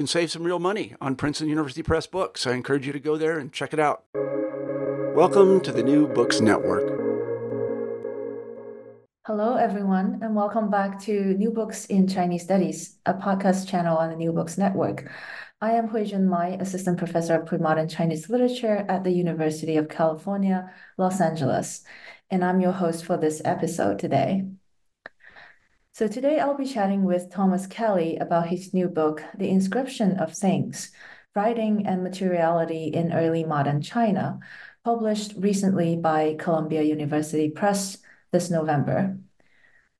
can save some real money on Princeton University Press books. I encourage you to go there and check it out. Welcome to the New Books Network. Hello, everyone, and welcome back to New Books in Chinese Studies, a podcast channel on the New Books Network. I am Huijun Mai, Assistant Professor of Pre-Modern Chinese Literature at the University of California, Los Angeles, and I'm your host for this episode today. So today I'll be chatting with Thomas Kelly about his new book, The Inscription of Things, Writing and Materiality in Early Modern China, published recently by Columbia University Press this November.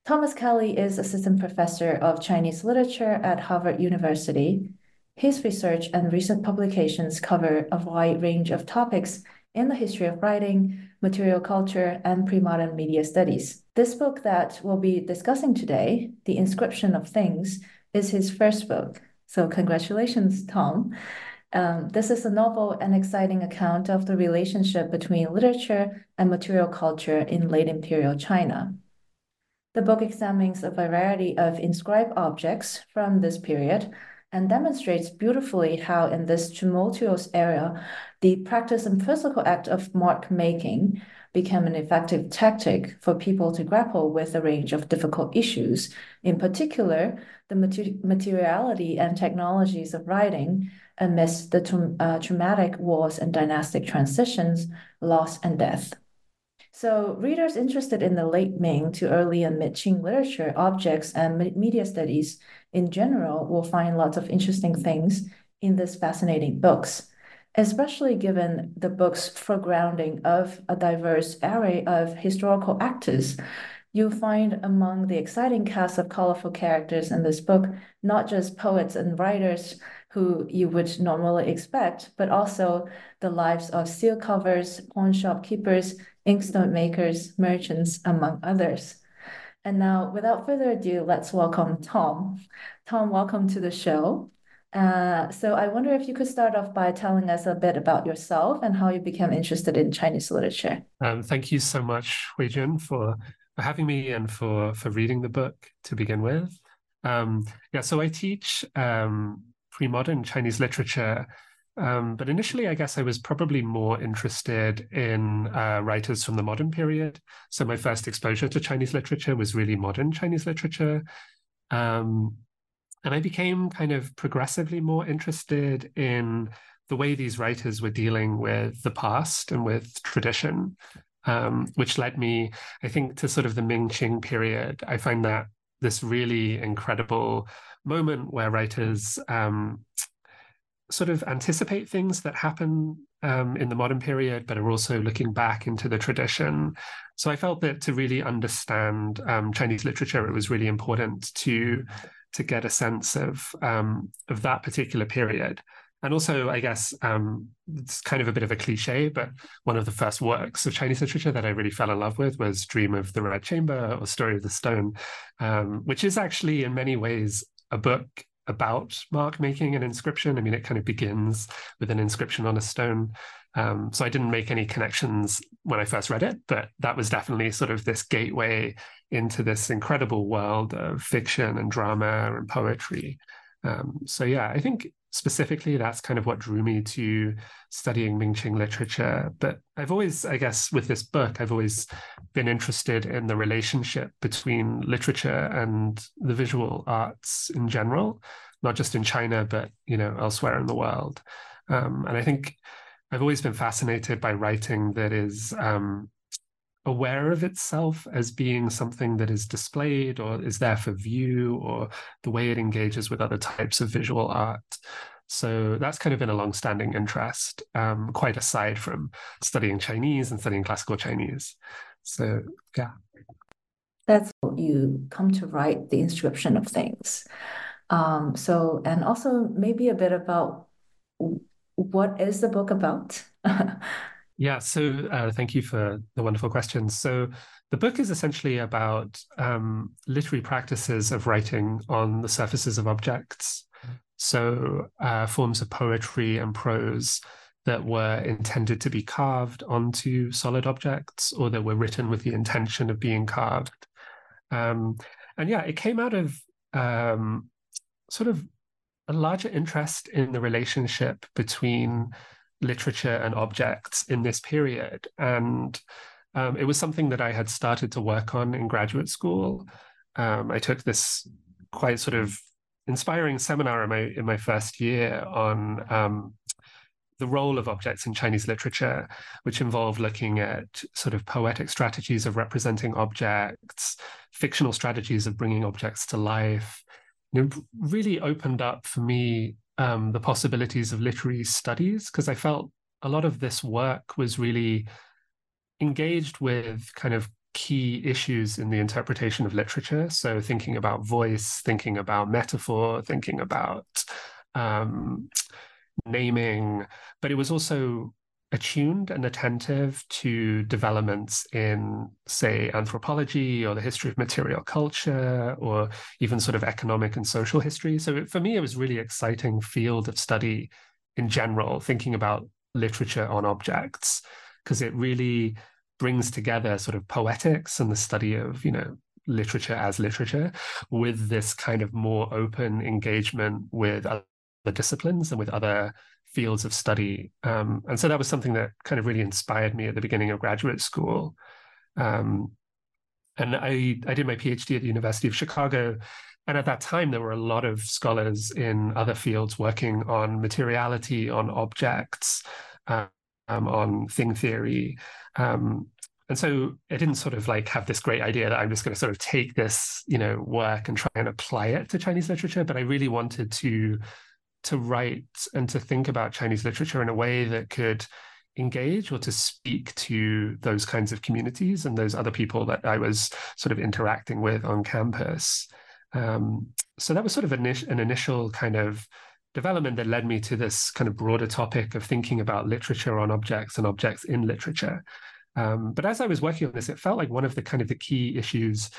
Thomas Kelly is Assistant Professor of Chinese Literature at Harvard University. His research and recent publications cover a wide range of topics in the history of writing, material culture, and pre-modern media studies. This book that we'll be discussing today, The Inscription of Things, is his first book. So congratulations, Tom. Um, this is a novel and exciting account of the relationship between literature and material culture in late imperial China. The book examines a variety of inscribed objects from this period and demonstrates beautifully how, in this tumultuous era, the practice and physical act of mark making became an effective tactic for people to grapple with a range of difficult issues, in particular, the mater materiality and technologies of writing amidst the uh, traumatic wars and dynastic transitions, loss, and death. So, readers interested in the late Ming to early and mid Qing literature, objects, and media studies in general will find lots of interesting things in these fascinating books, especially given the book's foregrounding of a diverse array of historical actors. You'll find among the exciting cast of colorful characters in this book not just poets and writers who you would normally expect, but also the lives of seal carvers, pawn shop keepers, inkstone makers, merchants, among others. And now, without further ado, let's welcome Tom. Tom, welcome to the show. Uh, so I wonder if you could start off by telling us a bit about yourself and how you became interested in Chinese literature. Um, thank you so much, Huijun, for for having me and for for reading the book to begin with. Um, yeah, so I teach um, pre-modern Chinese literature, um, but initially, I guess I was probably more interested in uh, writers from the modern period. So my first exposure to Chinese literature was really modern Chinese literature. Um, and I became kind of progressively more interested in the way these writers were dealing with the past and with tradition um, which led me, I think, to sort of the Ming Qing period. I find that this really incredible moment where writers um, sort of anticipate things that happen um, in the modern period, but are also looking back into the tradition. So I felt that to really understand um, Chinese literature, it was really important to to get a sense of um, of that particular period. And also, I guess um, it's kind of a bit of a cliche, but one of the first works of Chinese literature that I really fell in love with was Dream of the Red Chamber or Story of the Stone, um, which is actually in many ways a book about mark making and inscription. I mean, it kind of begins with an inscription on a stone. Um, so I didn't make any connections when I first read it, but that was definitely sort of this gateway into this incredible world of fiction and drama and poetry. Um, so yeah, I think specifically that's kind of what drew me to studying Mingqing literature. But I've always, I guess, with this book, I've always been interested in the relationship between literature and the visual arts in general, not just in China, but you know elsewhere in the world. Um, and I think I've always been fascinated by writing that is um, aware of itself as being something that is displayed or is there for view or the way it engages with other types of visual art. So that's kind of been a long-standing interest, um, quite aside from studying Chinese and studying classical Chinese. So yeah. That's what you come to write the inscription of things. Um, so and also maybe a bit about what is the book about? Yeah, so uh, thank you for the wonderful questions. So the book is essentially about um, literary practices of writing on the surfaces of objects. So uh, forms of poetry and prose that were intended to be carved onto solid objects or that were written with the intention of being carved. Um, and yeah, it came out of um, sort of a larger interest in the relationship between literature and objects in this period. And um, it was something that I had started to work on in graduate school. Um, I took this quite sort of inspiring seminar in my in my first year on um, the role of objects in Chinese literature, which involved looking at sort of poetic strategies of representing objects, fictional strategies of bringing objects to life. It really opened up for me um, the possibilities of literary studies because I felt a lot of this work was really engaged with kind of key issues in the interpretation of literature. So thinking about voice, thinking about metaphor, thinking about um, naming, but it was also attuned and attentive to developments in, say, anthropology or the history of material culture or even sort of economic and social history. So for me, it was really exciting field of study in general, thinking about literature on objects, because it really brings together sort of poetics and the study of, you know, literature as literature with this kind of more open engagement with other disciplines and with other fields of study. Um, and so that was something that kind of really inspired me at the beginning of graduate school. Um, and I, I did my PhD at the University of Chicago. And at that time, there were a lot of scholars in other fields working on materiality, on objects, um, on thing theory. Um, and so I didn't sort of like have this great idea that I'm just going to sort of take this, you know, work and try and apply it to Chinese literature. But I really wanted to to write and to think about Chinese literature in a way that could engage or to speak to those kinds of communities and those other people that I was sort of interacting with on campus. Um, so that was sort of an, an initial kind of development that led me to this kind of broader topic of thinking about literature on objects and objects in literature. Um, but as I was working on this, it felt like one of the kind of the key issues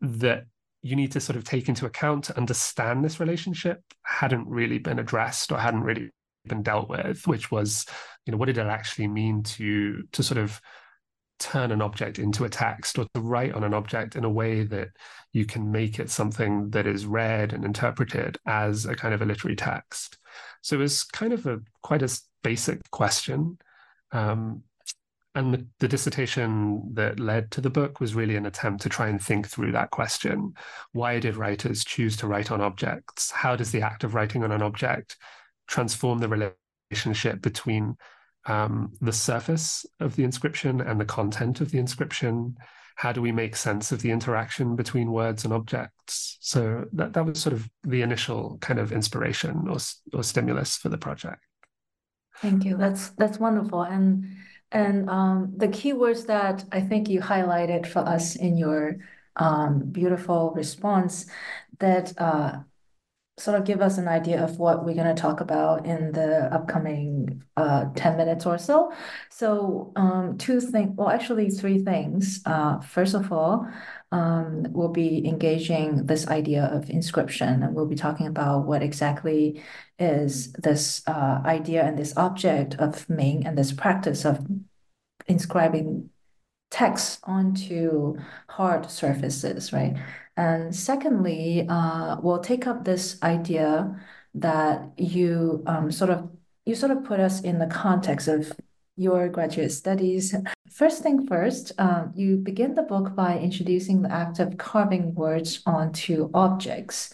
that you need to sort of take into account to understand this relationship hadn't really been addressed or hadn't really been dealt with, which was, you know, what did it actually mean to to sort of turn an object into a text or to write on an object in a way that you can make it something that is read and interpreted as a kind of a literary text. So it was kind of a quite a basic question. Um, and the, the, dissertation that led to the book was really an attempt to try and think through that question. Why did writers choose to write on objects? How does the act of writing on an object transform the relationship between um, the surface of the inscription and the content of the inscription? How do we make sense of the interaction between words and objects? So that, that was sort of the initial kind of inspiration or, or stimulus for the project. Thank you. That's that's wonderful. And and um, the keywords that I think you highlighted for us in your um, beautiful response that uh, sort of give us an idea of what we're going to talk about in the upcoming uh, 10 minutes or so. So um, two things, well, actually three things. Uh, first of all, we'll be engaging this idea of inscription, and we'll be talking about what exactly is this uh, idea and this object of Ming and this practice of inscribing text onto hard surfaces, right? And secondly, uh, we'll take up this idea that you um, sort of you sort of put us in the context of your graduate studies. First thing first, um, you begin the book by introducing the act of carving words onto objects.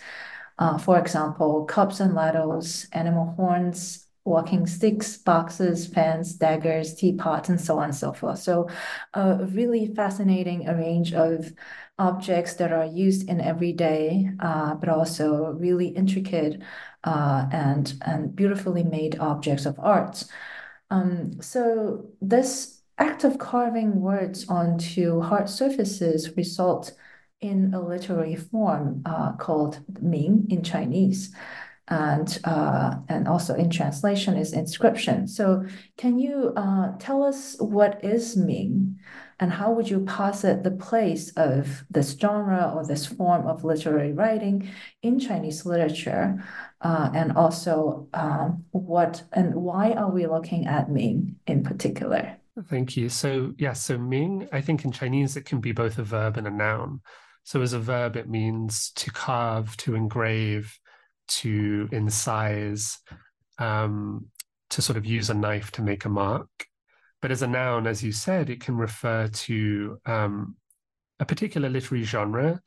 Uh, for example, cups and ladles, animal horns, walking sticks, boxes, fans, daggers, teapots, and so on and so forth. So a really fascinating range of objects that are used in everyday, uh, but also really intricate uh, and, and beautifully made objects of arts. Um, so this act of carving words onto hard surfaces results in a literary form uh, called Ming in Chinese and uh, and also in translation is inscription. So can you uh, tell us what is Ming, and how would you posit the place of this genre or this form of literary writing in Chinese literature, uh, and also um, what and why are we looking at Ming in particular? Thank you. So yeah, so Ming, I think in Chinese it can be both a verb and a noun. So as a verb, it means to carve, to engrave to incise, um, to sort of use a knife to make a mark. But as a noun, as you said, it can refer to um, a particular literary genre,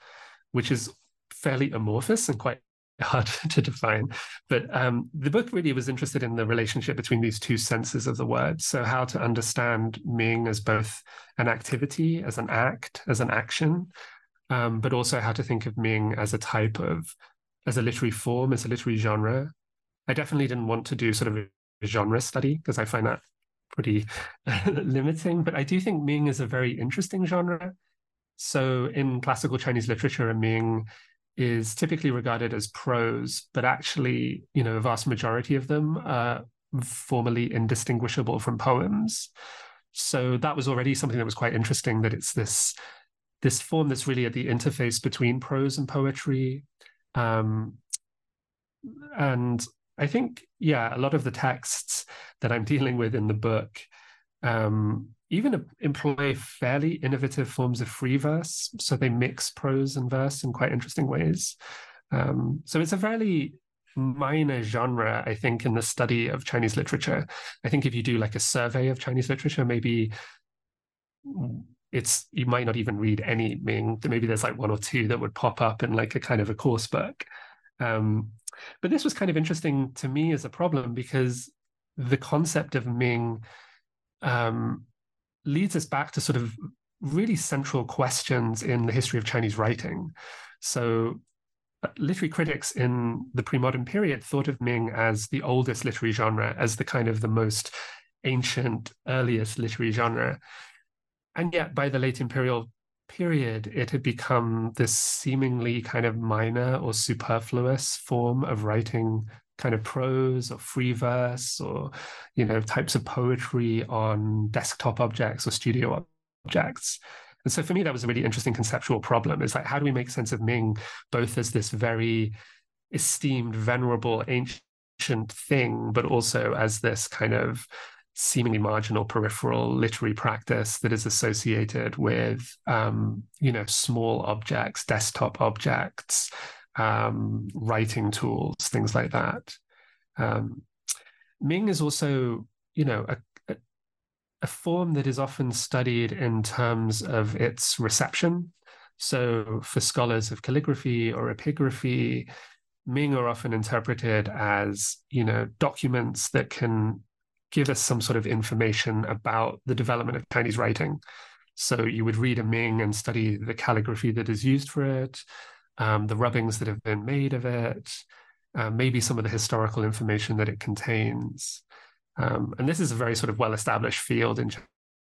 which is fairly amorphous and quite hard to define. But um, the book really was interested in the relationship between these two senses of the word. So, how to understand Ming as both an activity, as an act, as an action, um, but also how to think of Ming as a type of as a literary form, as a literary genre. I definitely didn't want to do sort of a genre study because I find that pretty limiting. But I do think Ming is a very interesting genre. So in classical Chinese literature, a Ming is typically regarded as prose, but actually, you know, a vast majority of them are formally indistinguishable from poems. So that was already something that was quite interesting. That it's this this form that's really at the interface between prose and poetry, um, and I think, yeah, a lot of the texts that I'm dealing with in the book um, even employ fairly innovative forms of free verse. So they mix prose and verse in quite interesting ways. Um, so it's a fairly minor genre, I think, in the study of Chinese literature. I think if you do like a survey of Chinese literature, maybe it's you might not even read any Ming. Maybe there's like one or two that would pop up in like a kind of a course book. Um, but this was kind of interesting to me as a problem because the concept of Ming um, leads us back to sort of really central questions in the history of Chinese writing. So, uh, literary critics in the pre-modern period thought of Ming as the oldest literary genre, as the kind of the most ancient, earliest literary genre. And yet, by the late imperial period, it had become this seemingly kind of minor or superfluous form of writing kind of prose or free verse or you know types of poetry on desktop objects or studio objects. And so for me that was a really interesting conceptual problem is like how do we make sense of ming both as this very esteemed venerable ancient thing but also as this kind of seemingly marginal peripheral literary practice that is associated with um, you know small objects desktop objects um, writing tools things like that. Um, ming is also you know a, a, a form that is often studied in terms of its reception. So for scholars of calligraphy or epigraphy Ming are often interpreted as, you know, documents that can give us some sort of information about the development of Chinese writing. So you would read a Ming and study the calligraphy that is used for it, um, the rubbings that have been made of it, uh, maybe some of the historical information that it contains. Um, and this is a very sort of well-established field in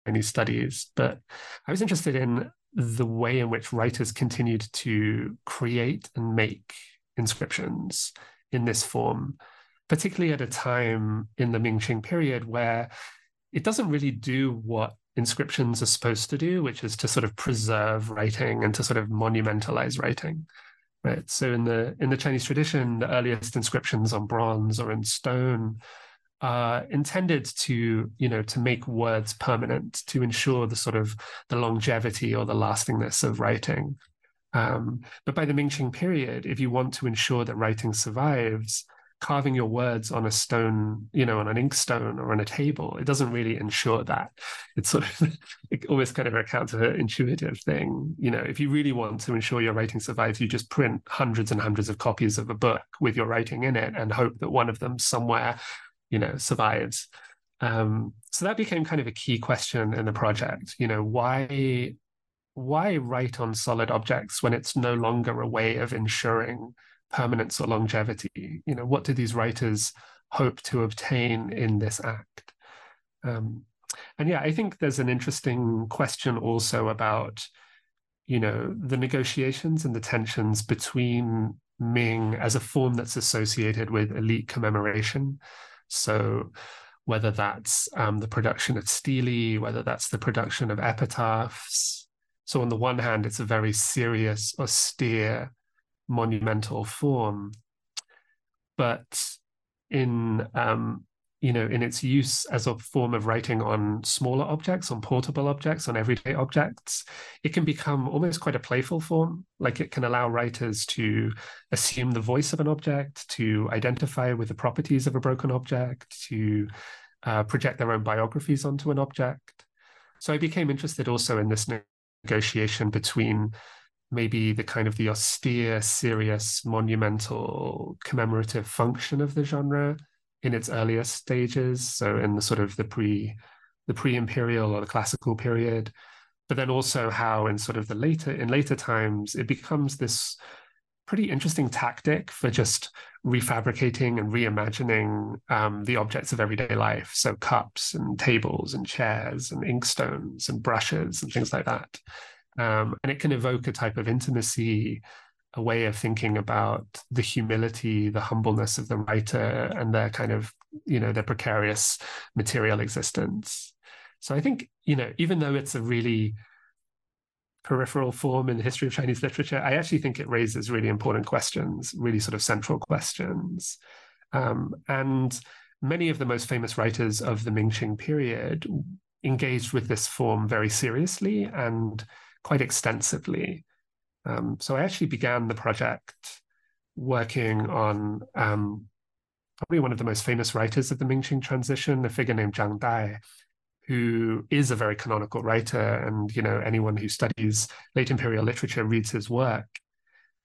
Chinese studies. But I was interested in the way in which writers continued to create and make inscriptions in this form, particularly at a time in the Ming Qing period where it doesn't really do what inscriptions are supposed to do, which is to sort of preserve writing and to sort of monumentalize writing. Right. So in the in the Chinese tradition, the earliest inscriptions on bronze or in stone are intended to, you know, to make words permanent, to ensure the sort of the longevity or the lastingness of writing. Um, but by the Ming Qing period, if you want to ensure that writing survives, carving your words on a stone, you know, on an inkstone or on a table, it doesn't really ensure that. It's sort of almost kind of a counterintuitive thing. You know, if you really want to ensure your writing survives, you just print hundreds and hundreds of copies of a book with your writing in it and hope that one of them somewhere, you know, survives. Um, so that became kind of a key question in the project. You know, why why write on solid objects when it's no longer a way of ensuring permanence or longevity? You know, what do these writers hope to obtain in this act? Um, and yeah, I think there's an interesting question also about, you know, the negotiations and the tensions between Ming as a form that's associated with elite commemoration. So whether that's um, the production of stelae, whether that's the production of epitaphs. So on the one hand, it's a very serious, austere monumental form, but in um, you know in its use as a form of writing on smaller objects, on portable objects, on everyday objects, it can become almost quite a playful form. Like it can allow writers to assume the voice of an object, to identify with the properties of a broken object, to uh, project their own biographies onto an object. So I became interested also in this negotiation between maybe the kind of the austere, serious, monumental, commemorative function of the genre in its earlier stages. So in the sort of the pre the pre-imperial or the classical period, but then also how in sort of the later in later times it becomes this pretty interesting tactic for just refabricating and reimagining um, the objects of everyday life. So cups and tables and chairs and inkstones and brushes and things like that. Um, and it can evoke a type of intimacy, a way of thinking about the humility, the humbleness of the writer and their kind of, you know, their precarious material existence. So I think, you know, even though it's a really peripheral form in the history of Chinese literature, I actually think it raises really important questions, really sort of central questions. Um, and many of the most famous writers of the Mingqing period engaged with this form very seriously and quite extensively. Um, so I actually began the project working on um, probably one of the most famous writers of the Mingqing transition, a figure named Zhang Dai, who is a very canonical writer, and you know anyone who studies late imperial literature reads his work.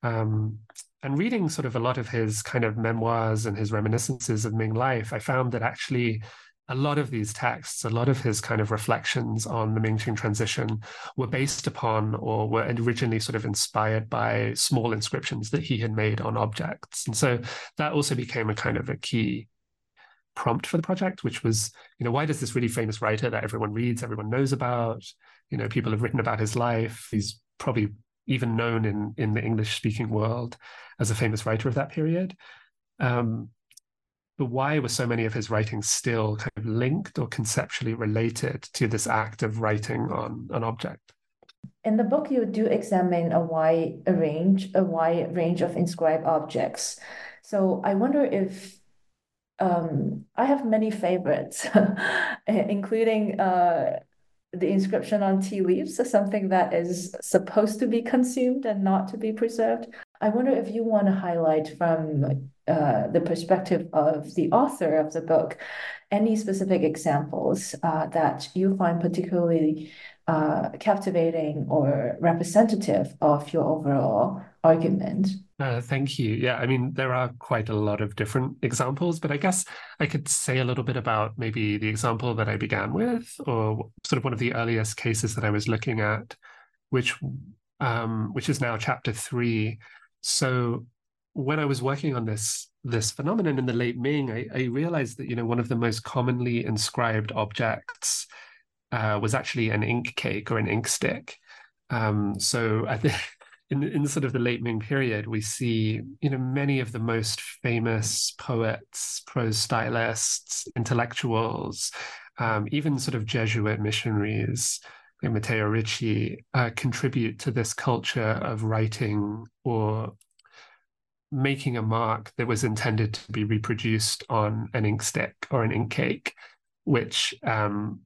Um, and reading sort of a lot of his kind of memoirs and his reminiscences of Ming life, I found that actually a lot of these texts, a lot of his kind of reflections on the Mingqing transition were based upon or were originally sort of inspired by small inscriptions that he had made on objects. And so that also became a kind of a key prompt for the project, which was, you know, why does this really famous writer that everyone reads, everyone knows about, you know, people have written about his life, he's probably even known in in the English speaking world as a famous writer of that period. Um, but why were so many of his writings still kind of linked or conceptually related to this act of writing on an object? In the book, you do examine a wide a range, a wide range of inscribed objects. So I wonder if um, I have many favorites, including uh, the inscription on tea leaves, something that is supposed to be consumed and not to be preserved. I wonder if you want to highlight from uh, the perspective of the author of the book, any specific examples uh, that you find particularly uh, captivating or representative of your overall argument? Uh, thank you. Yeah, I mean, there are quite a lot of different examples, but I guess I could say a little bit about maybe the example that I began with, or sort of one of the earliest cases that I was looking at, which um, which is now chapter three. So when I was working on this this phenomenon in the late Ming, I, I realized that you know one of the most commonly inscribed objects uh, was actually an ink cake or an ink stick. Um, so I think in in sort of the late Ming period, we see you know many of the most famous poets, prose stylists, intellectuals, um, even sort of Jesuit missionaries like Matteo Ricci uh, contribute to this culture of writing or making a mark that was intended to be reproduced on an ink stick or an ink cake, which um,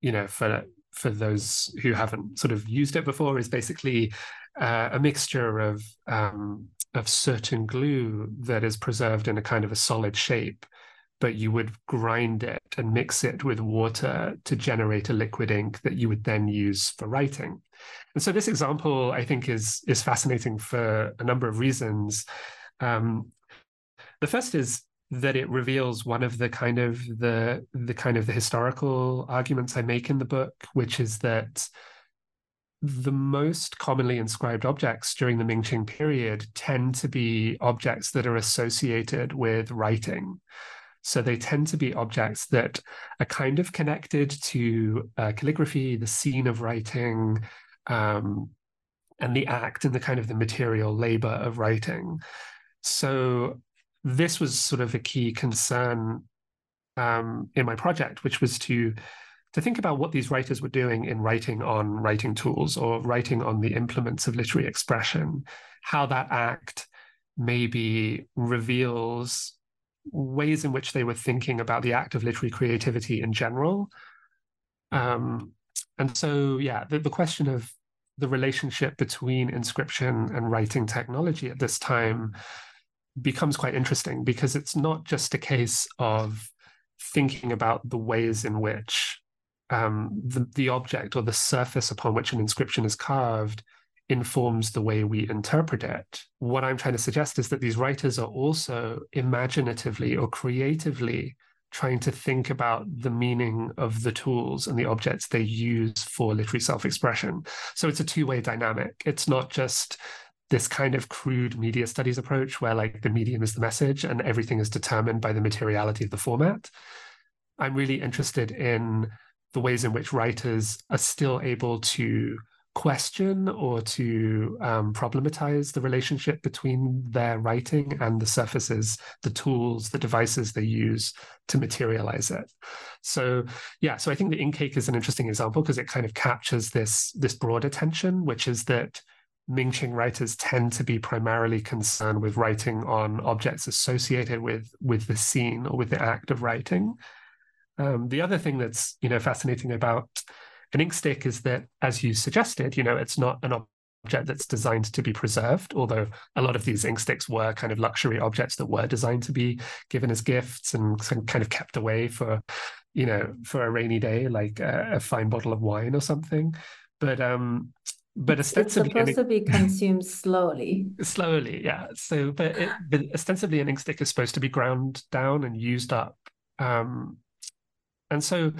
you know for for those who haven't sort of used it before is basically uh, a mixture of um, of certain glue that is preserved in a kind of a solid shape, but you would grind it and mix it with water to generate a liquid ink that you would then use for writing. And so this example, I think, is is fascinating for a number of reasons. Um, the first is that it reveals one of the kind of the the kind of the historical arguments I make in the book, which is that the most commonly inscribed objects during the Ming-Qing period tend to be objects that are associated with writing. So they tend to be objects that are kind of connected to uh, calligraphy, the scene of writing, um, and the act and the kind of the material labor of writing. So this was sort of a key concern um, in my project, which was to to think about what these writers were doing in writing on writing tools or writing on the implements of literary expression, how that act maybe reveals ways in which they were thinking about the act of literary creativity in general. Um, and so, yeah, the, the question of the relationship between inscription and writing technology at this time becomes quite interesting because it's not just a case of thinking about the ways in which um, the, the object or the surface upon which an inscription is carved informs the way we interpret it. What I'm trying to suggest is that these writers are also imaginatively or creatively trying to think about the meaning of the tools and the objects they use for literary self expression. So it's a two way dynamic. It's not just this kind of crude media studies approach where like the medium is the message and everything is determined by the materiality of the format. I'm really interested in the ways in which writers are still able to question or to um, problematize the relationship between their writing and the surfaces, the tools, the devices they use to materialize it. So yeah, so I think the ink cake is an interesting example because it kind of captures this this broader tension, which is that Ming-Qing writers tend to be primarily concerned with writing on objects associated with with the scene or with the act of writing. Um, the other thing that's you know fascinating about an ink stick is that, as you suggested, you know, it's not an object that's designed to be preserved. Although a lot of these ink sticks were kind of luxury objects that were designed to be given as gifts and kind of kept away for, you know, for a rainy day, like a, a fine bottle of wine or something. But um, but ostensibly it's supposed to be consumed slowly. Slowly yeah. So but, it, but ostensibly an ink stick is supposed to be ground down and used up. Um, and so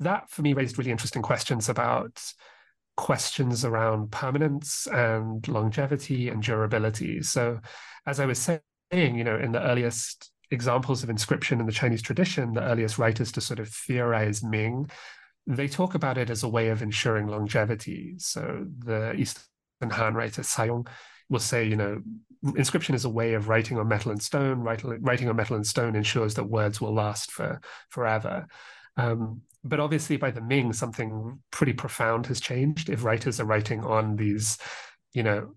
that for me raised really interesting questions about questions around permanence and longevity and durability. So as i was saying you know in the earliest examples of inscription in the chinese tradition the earliest writers to sort of theorize ming they talk about it as a way of ensuring longevity. So the Eastern Han writer Cai Yong will say, you know, inscription is a way of writing on metal and stone. Writing, on metal and stone ensures that words will last for forever. Um, but obviously, by the Ming, something pretty profound has changed. If writers are writing on these, you know,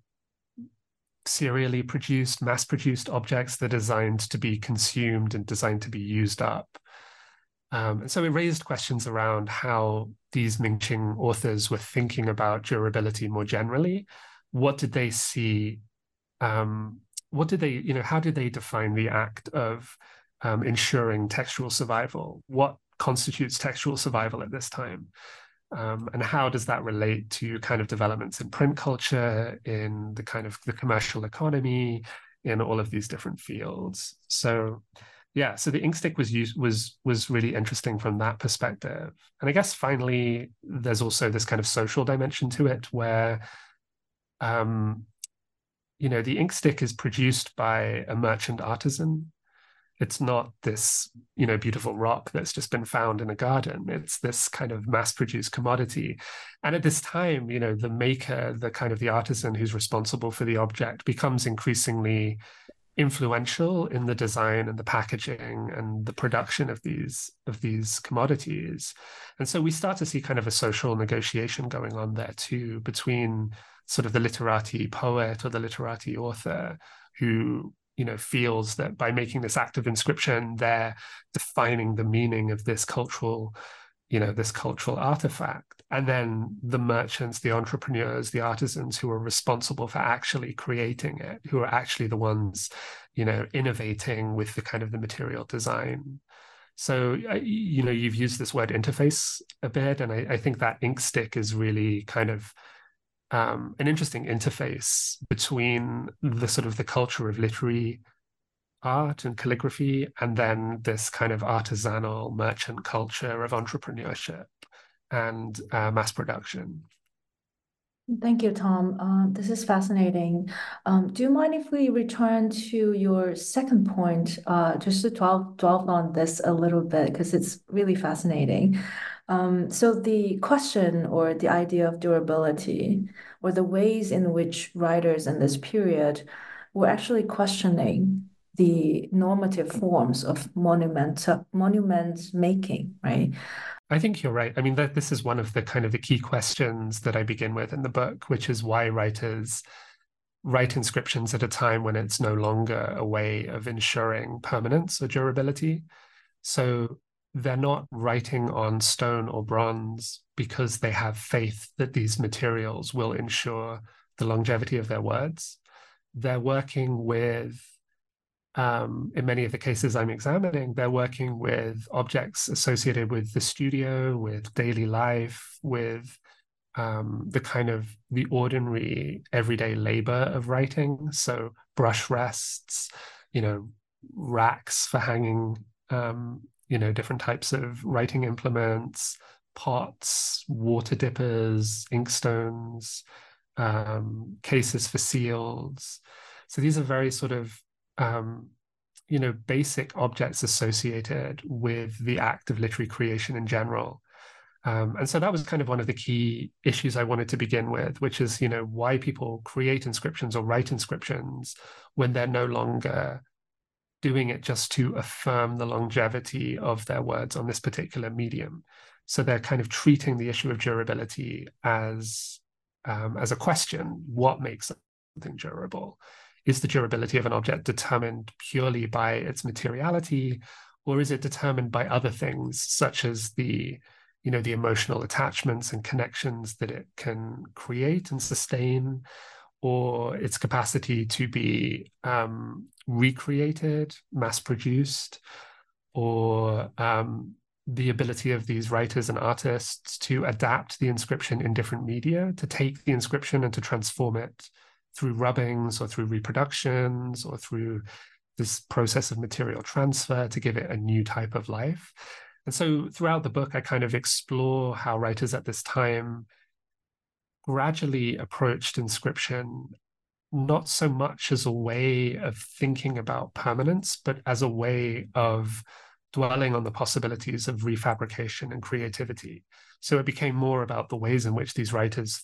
serially produced, mass produced objects that are designed to be consumed and designed to be used up, um, and so it raised questions around how these Ming-Qing authors were thinking about durability more generally. What did they see? Um, what did they, you know, how did they define the act of um, ensuring textual survival? What constitutes textual survival at this time? Um, and how does that relate to kind of developments in print culture, in the kind of the commercial economy, in all of these different fields? So yeah so the ink stick was used was was really interesting from that perspective. And i guess finally there's also this kind of social dimension to it where um you know the ink stick is produced by a merchant artisan. It's not this you know beautiful rock that's just been found in a garden. It's this kind of mass produced commodity. And at this time you know the maker the kind of the artisan who's responsible for the object becomes increasingly influential in the design and the packaging and the production of these of these commodities. And so we start to see kind of a social negotiation going on there too between sort of the literati poet or the literati author who you know feels that by making this act of inscription they're defining the meaning of this cultural you know this cultural artifact and then the merchants the entrepreneurs the artisans who are responsible for actually creating it who are actually the ones you know innovating with the kind of the material design. So you know you've used this word interface a bit and I, I think that ink stick is really kind of um, an interesting interface between the sort of the culture of literary art and calligraphy and then this kind of artisanal merchant culture of entrepreneurship and uh, mass production. Thank you, Tom. Uh, this is fascinating. Um, do you mind if we return to your second point, uh, just to dwell, dwell on this a little bit, because it's really fascinating. Um, so the question or the idea of durability or the ways in which writers in this period were actually questioning the normative forms of monument monument making, right? I think you're right. I mean, that this is one of the kind of the key questions that I begin with in the book, which is why writers write inscriptions at a time when it's no longer a way of ensuring permanence or durability. So they're not writing on stone or bronze because they have faith that these materials will ensure the longevity of their words. They're working with, um, in many of the cases I'm examining, they're working with objects associated with the studio, with daily life, with um, the kind of the ordinary everyday labor of writing. So brush rests, you know, racks for hanging um, you know different types of writing implements pots water dippers inkstones um, cases for seals so these are very sort of um, you know basic objects associated with the act of literary creation in general um, and so that was kind of one of the key issues I wanted to begin with, which is, you know, why people create inscriptions or write inscriptions when they're no longer doing it just to affirm the longevity of their words on this particular medium. So they're kind of treating the issue of durability as um, as a question: What makes something durable? Is the durability of an object determined purely by its materiality, or is it determined by other things such as the you know the emotional attachments and connections that it can create and sustain or its capacity to be um, recreated, mass produced, or um, the ability of these writers and artists to adapt the inscription in different media, to take the inscription and to transform it through rubbings or through reproductions or through this process of material transfer to give it a new type of life. And so throughout the book, I kind of explore how writers at this time gradually approached inscription not so much as a way of thinking about permanence, but as a way of dwelling on the possibilities of refabrication and creativity. So it became more about the ways in which these writers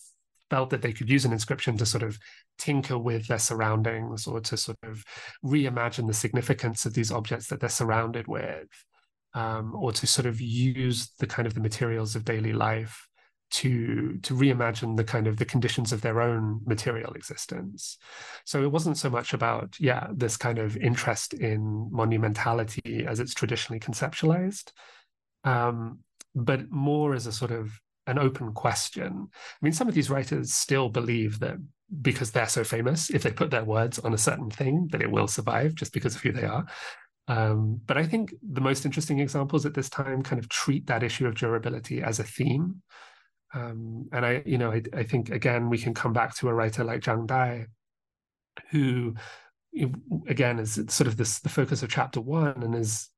felt that they could use an inscription to sort of tinker with their surroundings or to sort of reimagine the significance of these objects that they're surrounded with, um, or to sort of use the kind of the materials of daily life to to reimagine the kind of the conditions of their own material existence. So it wasn't so much about yeah this kind of interest in monumentality as it's traditionally conceptualized um, but more as a sort of an open question. I mean some of these writers still believe that because they're so famous if they put their words on a certain thing that it will survive just because of who they are. Um, but i think the most interesting examples at this time kind of treat that issue of durability as a theme. Um, and I, you know, I, I, think again we can come back to a writer like Zhang Dai, who, again, is sort of this the focus of chapter one, and is,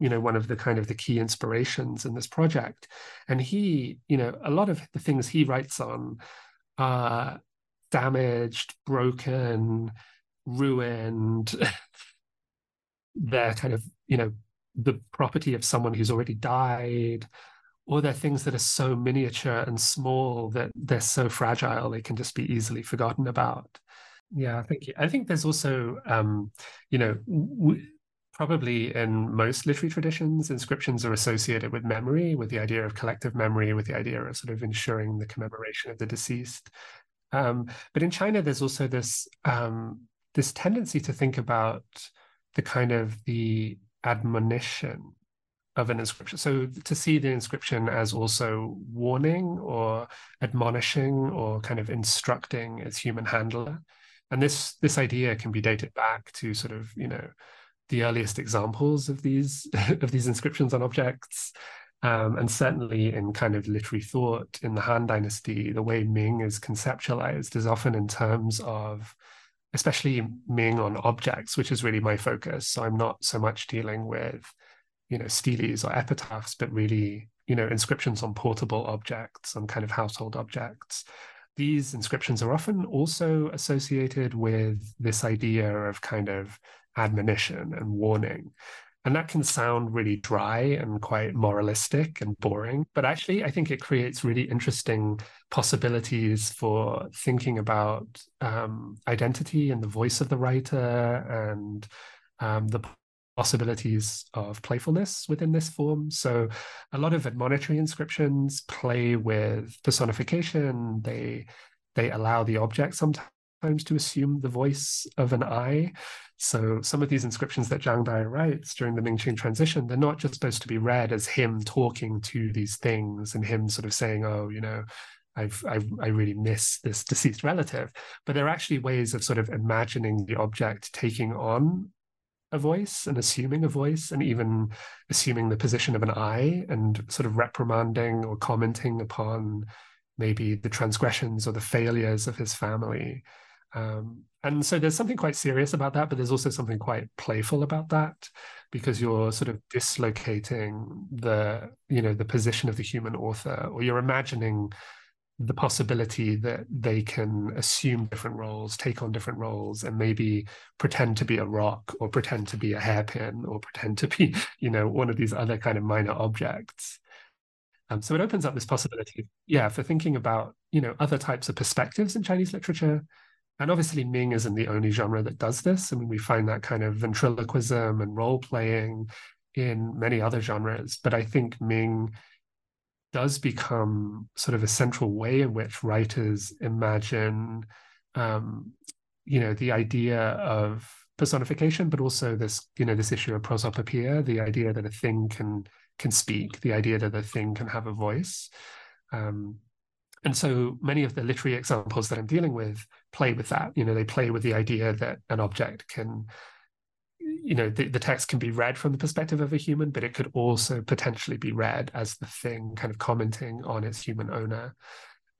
you know, one of the kind of the key inspirations in this project. And he, you know, a lot of the things he writes on are damaged, broken, ruined. they're kind of, you know, the property of someone who's already died, or they're things that are so miniature and small that they're so fragile they can just be easily forgotten about. Yeah, thank you. I think there's also, um, you know, w- probably in most literary traditions, inscriptions are associated with memory, with the idea of collective memory, with the idea of sort of ensuring the commemoration of the deceased. Um, but in China, there's also this um, this tendency to think about the kind of the admonition of an inscription. So to see the inscription as also warning or admonishing or kind of instructing its human handler. And this this idea can be dated back to sort of, you know, the earliest examples of these of these inscriptions on objects. Um, and certainly in kind of literary thought in the Han Dynasty, the way Ming is conceptualized is often in terms of, especially Ming on objects, which is really my focus. So I'm not so much dealing with, you know, steles or epitaphs, but really, you know, inscriptions on portable objects, on kind of household objects. These inscriptions are often also associated with this idea of kind of admonition and warning. And that can sound really dry and quite moralistic and boring. But actually, I think it creates really interesting possibilities for thinking about um, identity and the voice of the writer and um, the possibilities of playfulness within this form. So, a lot of admonitory inscriptions play with personification. They they allow the object sometimes times to assume the voice of an I. So some of these inscriptions that Zhang Dai writes during the Ming Qing transition, they're not just supposed to be read as him talking to these things and him sort of saying, oh, you know, I've, I've, i really miss this deceased relative. But they're actually ways of sort of imagining the object taking on a voice and assuming a voice and even assuming the position of an I and sort of reprimanding or commenting upon maybe the transgressions or the failures of his family um, and so there's something quite serious about that, but there's also something quite playful about that because you're sort of dislocating the, you know, the position of the human author, or you're imagining the possibility that they can assume different roles, take on different roles, and maybe pretend to be a rock or pretend to be a hairpin or pretend to be, you know, one of these other kind of minor objects. Um, so it opens up this possibility, yeah, for thinking about, you know, other types of perspectives in Chinese literature and obviously, Ming isn't the only genre that does this. I mean, we find that kind of ventriloquism and role playing in many other genres. But I think Ming does become sort of a central way in which writers imagine, um, you know, the idea of personification, but also this, you know, this issue of prosopopoeia, the idea that a thing can can speak, the idea that a thing can have a voice. Um, and so many of the literary examples that I'm dealing with play with that. You know, they play with the idea that an object can, you know, the, the text can be read from the perspective of a human, but it could also potentially be read as the thing kind of commenting on its human owner.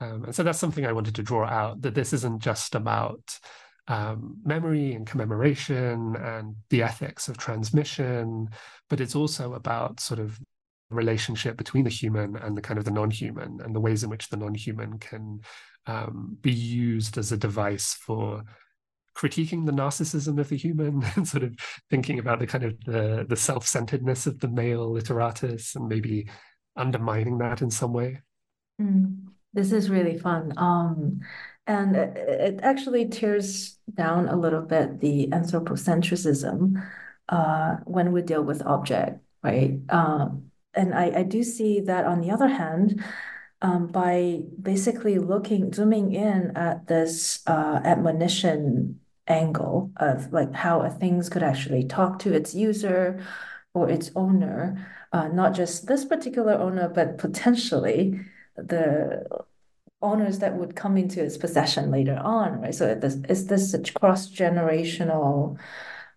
Um, and so that's something I wanted to draw out that this isn't just about um, memory and commemoration and the ethics of transmission, but it's also about sort of relationship between the human and the kind of the non-human and the ways in which the non-human can um, be used as a device for critiquing the narcissism of the human and sort of thinking about the kind of the, the self-centeredness of the male literatus and maybe undermining that in some way. Mm, this is really fun. Um, and it, it, actually tears down a little bit the anthropocentrism uh, when we deal with object right? Um, and I, I do see that on the other hand, um, by basically looking, zooming in at this uh, admonition angle of like how a things could actually talk to its user or its owner, uh, not just this particular owner, but potentially the owners that would come into its possession later on, right? So is this cross generational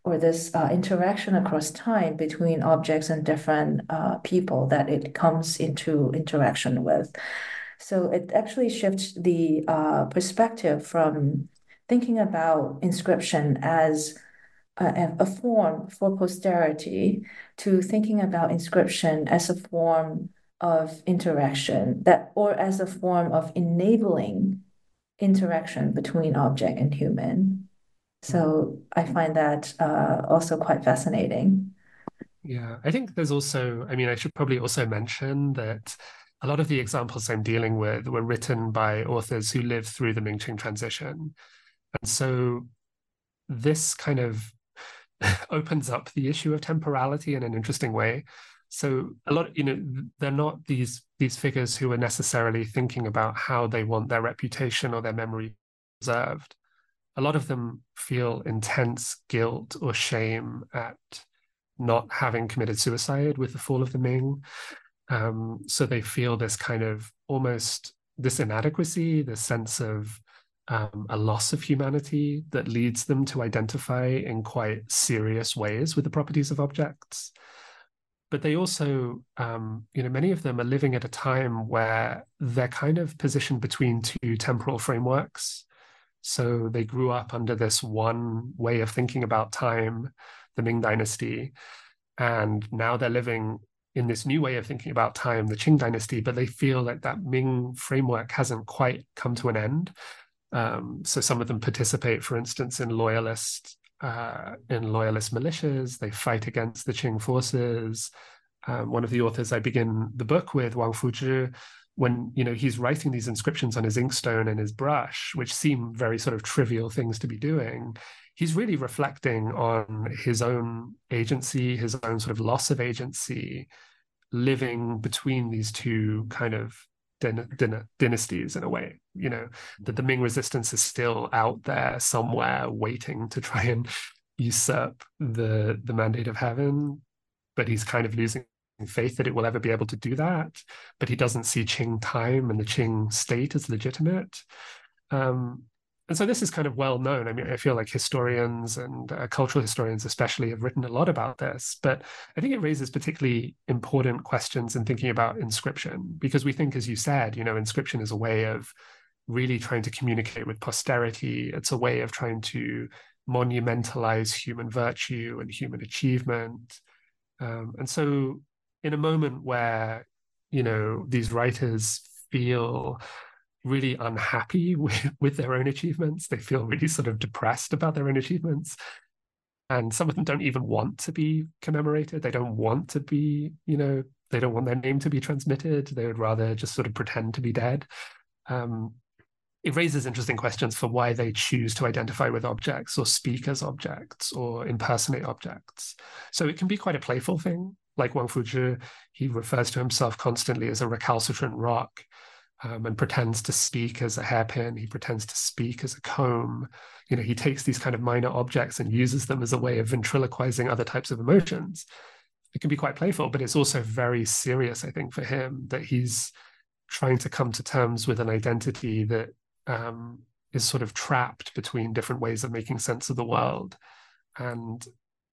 or this uh, interaction across time between objects and different uh, people that it comes into interaction with. So it actually shifts the uh, perspective from thinking about inscription as a, a, form for posterity to thinking about inscription as a form of interaction that or as a form of enabling interaction between object and human So I find that uh, also quite fascinating. Yeah, I think there's also, I mean, I should probably also mention that a lot of the examples I'm dealing with were written by authors who lived through the Ming Qing transition. And so this kind of opens up the issue of temporality in an interesting way. So a lot, you know, they're not these these figures who are necessarily thinking about how they want their reputation or their memory preserved. A lot of them feel intense guilt or shame at not having committed suicide with the fall of the Ming. Um, so they feel this kind of almost this inadequacy, this sense of um, a loss of humanity that leads them to identify in quite serious ways with the properties of objects. But they also, um, you know, many of them are living at a time where they're kind of positioned between two temporal frameworks. So they grew up under this one way of thinking about time, the Ming Dynasty, and now they're living in this new way of thinking about time, the Qing Dynasty, but they feel like that Ming framework hasn't quite come to an end. Um, so some of them participate, for instance, in loyalist uh, in loyalist militias. They fight against the Qing forces. Um, one of the authors I begin the book with, Wang Fuzhi, when you know he's writing these inscriptions on his inkstone and his brush, which seem very sort of trivial things to be doing, he's really reflecting on his own agency, his own sort of loss of agency, living between these two kind of dynasties in a way. You know that the Ming resistance is still out there somewhere, waiting to try and usurp the the mandate of heaven, but he's kind of losing faith that it will ever be able to do that. But he doesn't see Qing time and the Qing state as legitimate. Um, and so this is kind of well known. I mean, I feel like historians and uh, cultural historians, especially, have written a lot about this. But I think it raises particularly important questions in thinking about inscription, because we think, as you said, you know, inscription is a way of really trying to communicate with posterity. It's a way of trying to monumentalize human virtue and human achievement. Um, and so, in a moment where you know these writers feel really unhappy with, with their own achievements. They feel really sort of depressed about their own achievements. And some of them don't even want to be commemorated. They don't want to be, you know, they don't want their name to be transmitted. They would rather just sort of pretend to be dead. Um, it raises interesting questions for why they choose to identify with objects or speak as objects or impersonate objects. So it can be quite a playful thing. Like Wang Fuzhi, he refers to himself constantly as a recalcitrant rock um, and pretends to speak as a hairpin. He pretends to speak as a comb. You know, he takes these kind of minor objects and uses them as a way of ventriloquizing other types of emotions. It can be quite playful, but it's also very serious, I think, for him that he's trying to come to terms with an identity that um, is sort of trapped between different ways of making sense of the world. And,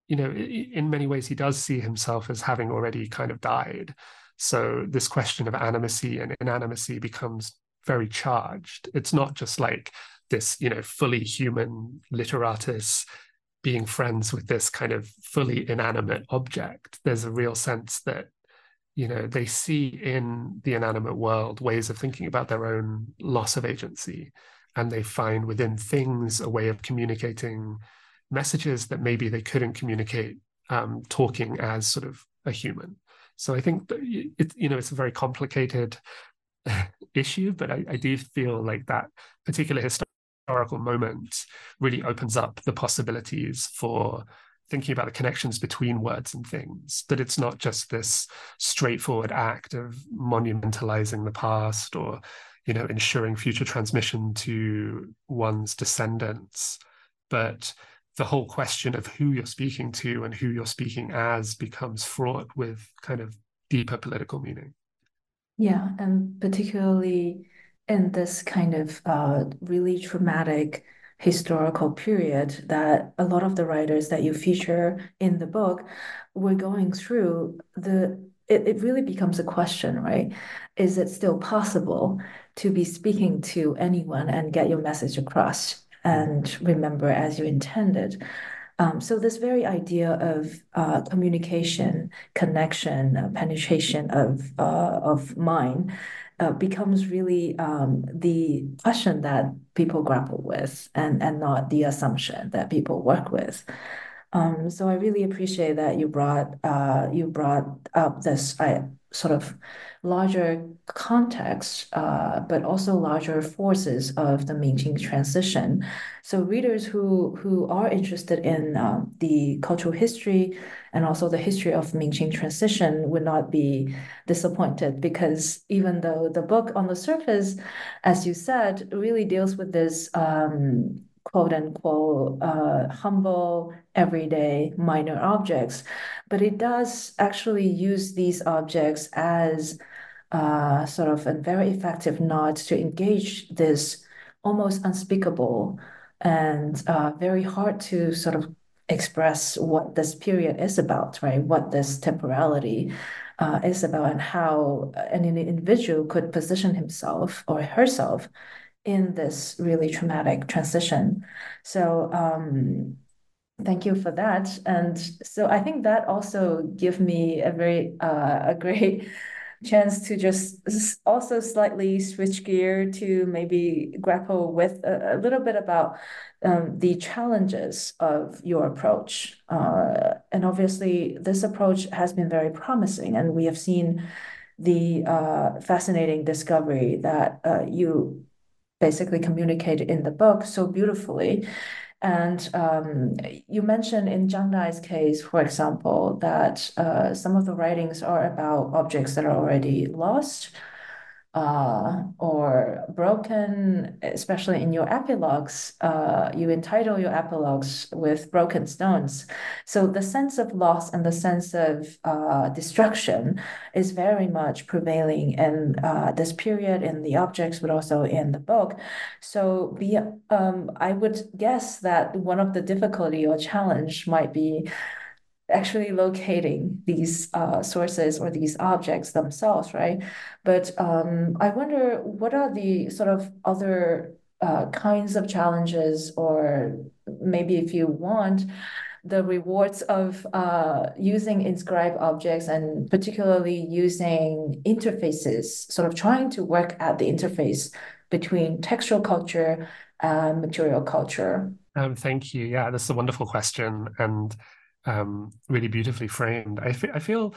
you know, in many ways, he does see himself as having already kind of died. So this question of animacy and inanimacy becomes very charged. It's not just like this, you know, fully human literatus being friends with this kind of fully inanimate object. There's a real sense that, you know, they see in the inanimate world ways of thinking about their own loss of agency. And they find within things a way of communicating messages that maybe they couldn't communicate um, talking as sort of a human. So I think it, you know, it's a very complicated issue, but I, I do feel like that particular historical moment really opens up the possibilities for thinking about the connections between words and things that it's not just this straightforward act of monumentalizing the past or you know ensuring future transmission to one's descendants but the whole question of who you're speaking to and who you're speaking as becomes fraught with kind of deeper political meaning. Yeah, and particularly in this kind of uh, really traumatic historical period that a lot of the writers that you feature in the book were going through, the it, it really becomes a question, right? Is it still possible to be speaking to anyone and get your message across? And remember as you intended. Um, so this very idea of uh, communication, connection, uh, penetration of uh, of mind uh, becomes really um, the question that people grapple with and, and not the assumption that people work with. Um, so I really appreciate that you brought uh, you brought up this I, sort of larger context, uh, but also larger forces of the Mingqing transition. So readers who who are interested in um, the cultural history and also the history of Mingqing transition would not be disappointed because even though the book on the surface, as you said, really deals with this um, quote unquote uh, humble, everyday, minor objects. But it does actually use these objects as uh, sort of a very effective nod to engage this almost unspeakable and uh, very hard to sort of express what this period is about, right? What this temporality uh, is about, and how an individual could position himself or herself in this really traumatic transition. So um, thank you for that. And so I think that also give me a very uh, a great chance to just also slightly switch gear to maybe grapple with a, a little bit about um, the challenges of your approach. Uh, and obviously, this approach has been very promising, and we have seen the uh, fascinating discovery that uh, you basically communicated in the book so beautifully. And um, you mentioned in Zhang Dai's case, for example, that uh, some of the writings are about objects that are already lost uh, or broken, especially in your epilogues, uh, you entitle your epilogues with broken stones. So the sense of loss and the sense of uh, destruction is very much prevailing in uh, this period in the objects, but also in the book. So be, um, I would guess that one of the difficulty or challenge might be actually locating these uh, sources or these objects themselves, right? But um, I wonder what are the sort of other uh, kinds of challenges, or maybe if you want, the rewards of uh, using inscribed objects and particularly using interfaces, sort of trying to work at the interface between textual culture and material culture. Um, thank you. Yeah, this is a wonderful question. And um, really beautifully framed. I, f- I feel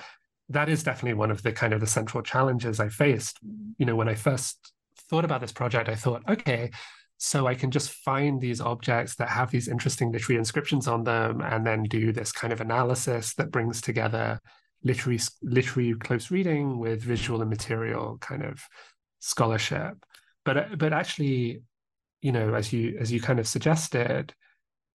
that is definitely one of the kind of the central challenges I faced. You know, when I first thought about this project, I thought, okay, so I can just find these objects that have these interesting literary inscriptions on them, and then do this kind of analysis that brings together literary literary close reading with visual and material kind of scholarship. But but actually, you know, as you as you kind of suggested,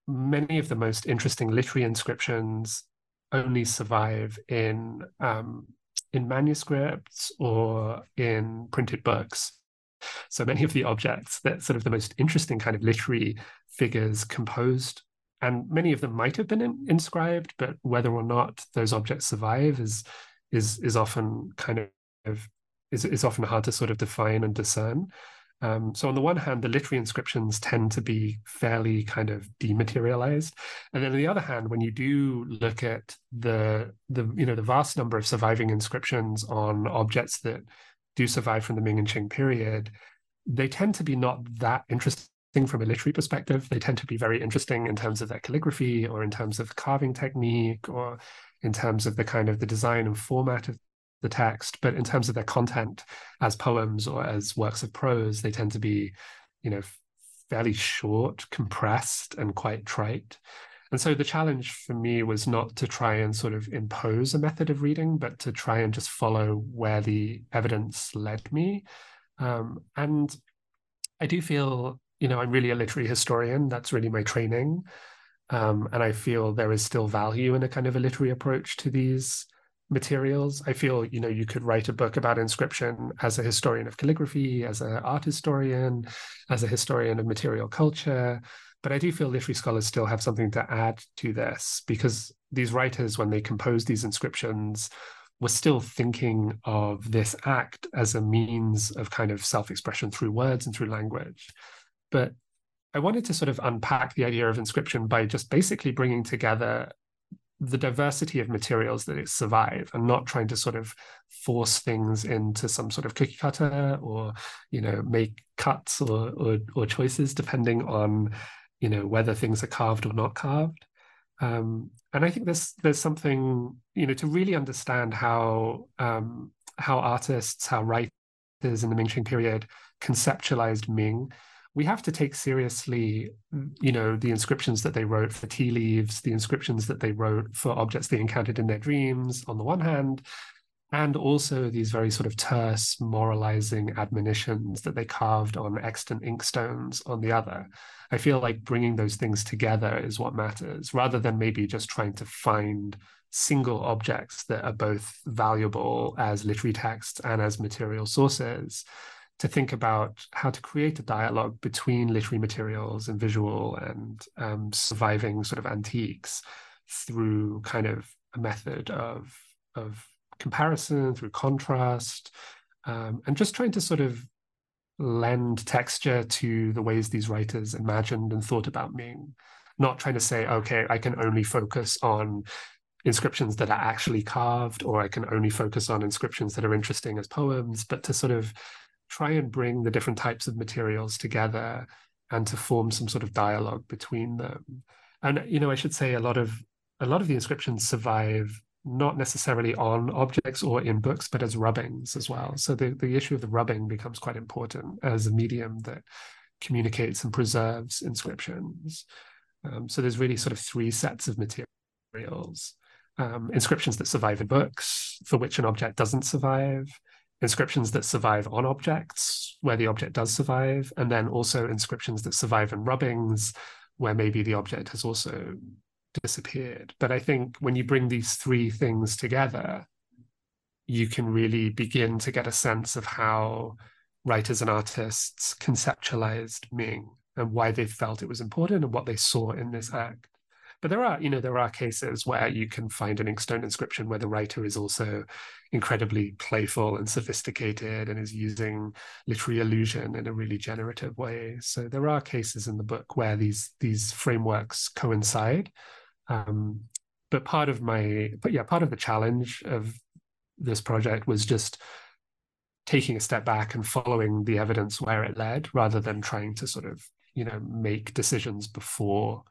many of the most interesting literary inscriptions only survive in um, in manuscripts or in printed books. So many of the objects that sort of the most interesting kind of literary figures composed, and many of them might have been in, inscribed, but whether or not those objects survive is is is often kind of is is often hard to sort of define and discern. Um, so on the one hand, the literary inscriptions tend to be fairly kind of dematerialized, and then on the other hand, when you do look at the the you know the vast number of surviving inscriptions on objects that do survive from the Ming and Qing period, they tend to be not that interesting from a literary perspective. They tend to be very interesting in terms of their calligraphy or in terms of carving technique or in terms of the kind of the design and format of the text, but in terms of their content as poems or as works of prose, they tend to be, you know, fairly short, compressed, and quite trite. And so the challenge for me was not to try and sort of impose a method of reading, but to try and just follow where the evidence led me. Um, and I do feel, you know, I'm really a literary historian. That's really my training. Um, and I feel there is still value in a kind of a literary approach to these materials. I feel, you know, you could write a book about inscription as a historian of calligraphy, as an art historian, as a historian of material culture. But I do feel literary scholars still have something to add to this because these writers, when they composed these inscriptions, were still thinking of this act as a means of kind of self expression through words and through language. But I wanted to sort of unpack the idea of inscription by just basically bringing together the diversity of materials that it survive and not trying to sort of force things into some sort of cookie cutter or you know make cuts or or, or choices depending on you know whether things are carved or not carved. Um, and I think there's there's something you know to really understand how um, how artists how writers in the Ming period conceptualized Ming we have to take seriously, you know, the inscriptions that they wrote for tea leaves, the inscriptions that they wrote for objects they encountered in their dreams, on the one hand, and also these very sort of terse, moralizing admonitions that they carved on extant inkstones on the other. I feel like bringing those things together is what matters, rather than maybe just trying to find single objects that are both valuable as literary texts and as material sources to think about how to create a dialogue between literary materials and visual and um, surviving sort of antiques through kind of a method of of comparison through contrast um, and just trying to sort of lend texture to the ways these writers imagined and thought about Ming not trying to say okay i can only focus on inscriptions that are actually carved or i can only focus on inscriptions that are interesting as poems but to sort of try and bring the different types of materials together and to form some sort of dialogue between them. And you know, I should say a lot of a lot of the inscriptions survive not necessarily on objects or in books, but as rubbings as well. So the, the issue of the rubbing becomes quite important as a medium that communicates and preserves inscriptions. Um, so there's really sort of three sets of materials. Um, inscriptions that survive in books, for which an object doesn't survive, inscriptions that survive on objects where the object does survive, and then also inscriptions that survive in rubbings where maybe the object has also disappeared. But I think when you bring these three things together, you can really begin to get a sense of how writers and artists conceptualized Ming and why they felt it was important and what they saw in this act. But there are, you know, there are cases where you can find an inkstone inscription where the writer is also incredibly playful and sophisticated and is using literary allusion in a really generative way. So there are cases in the book where these these frameworks coincide. Um, but part of my, but yeah, part of the challenge of this project was just taking a step back and following the evidence where it led rather than trying to sort of you know make decisions before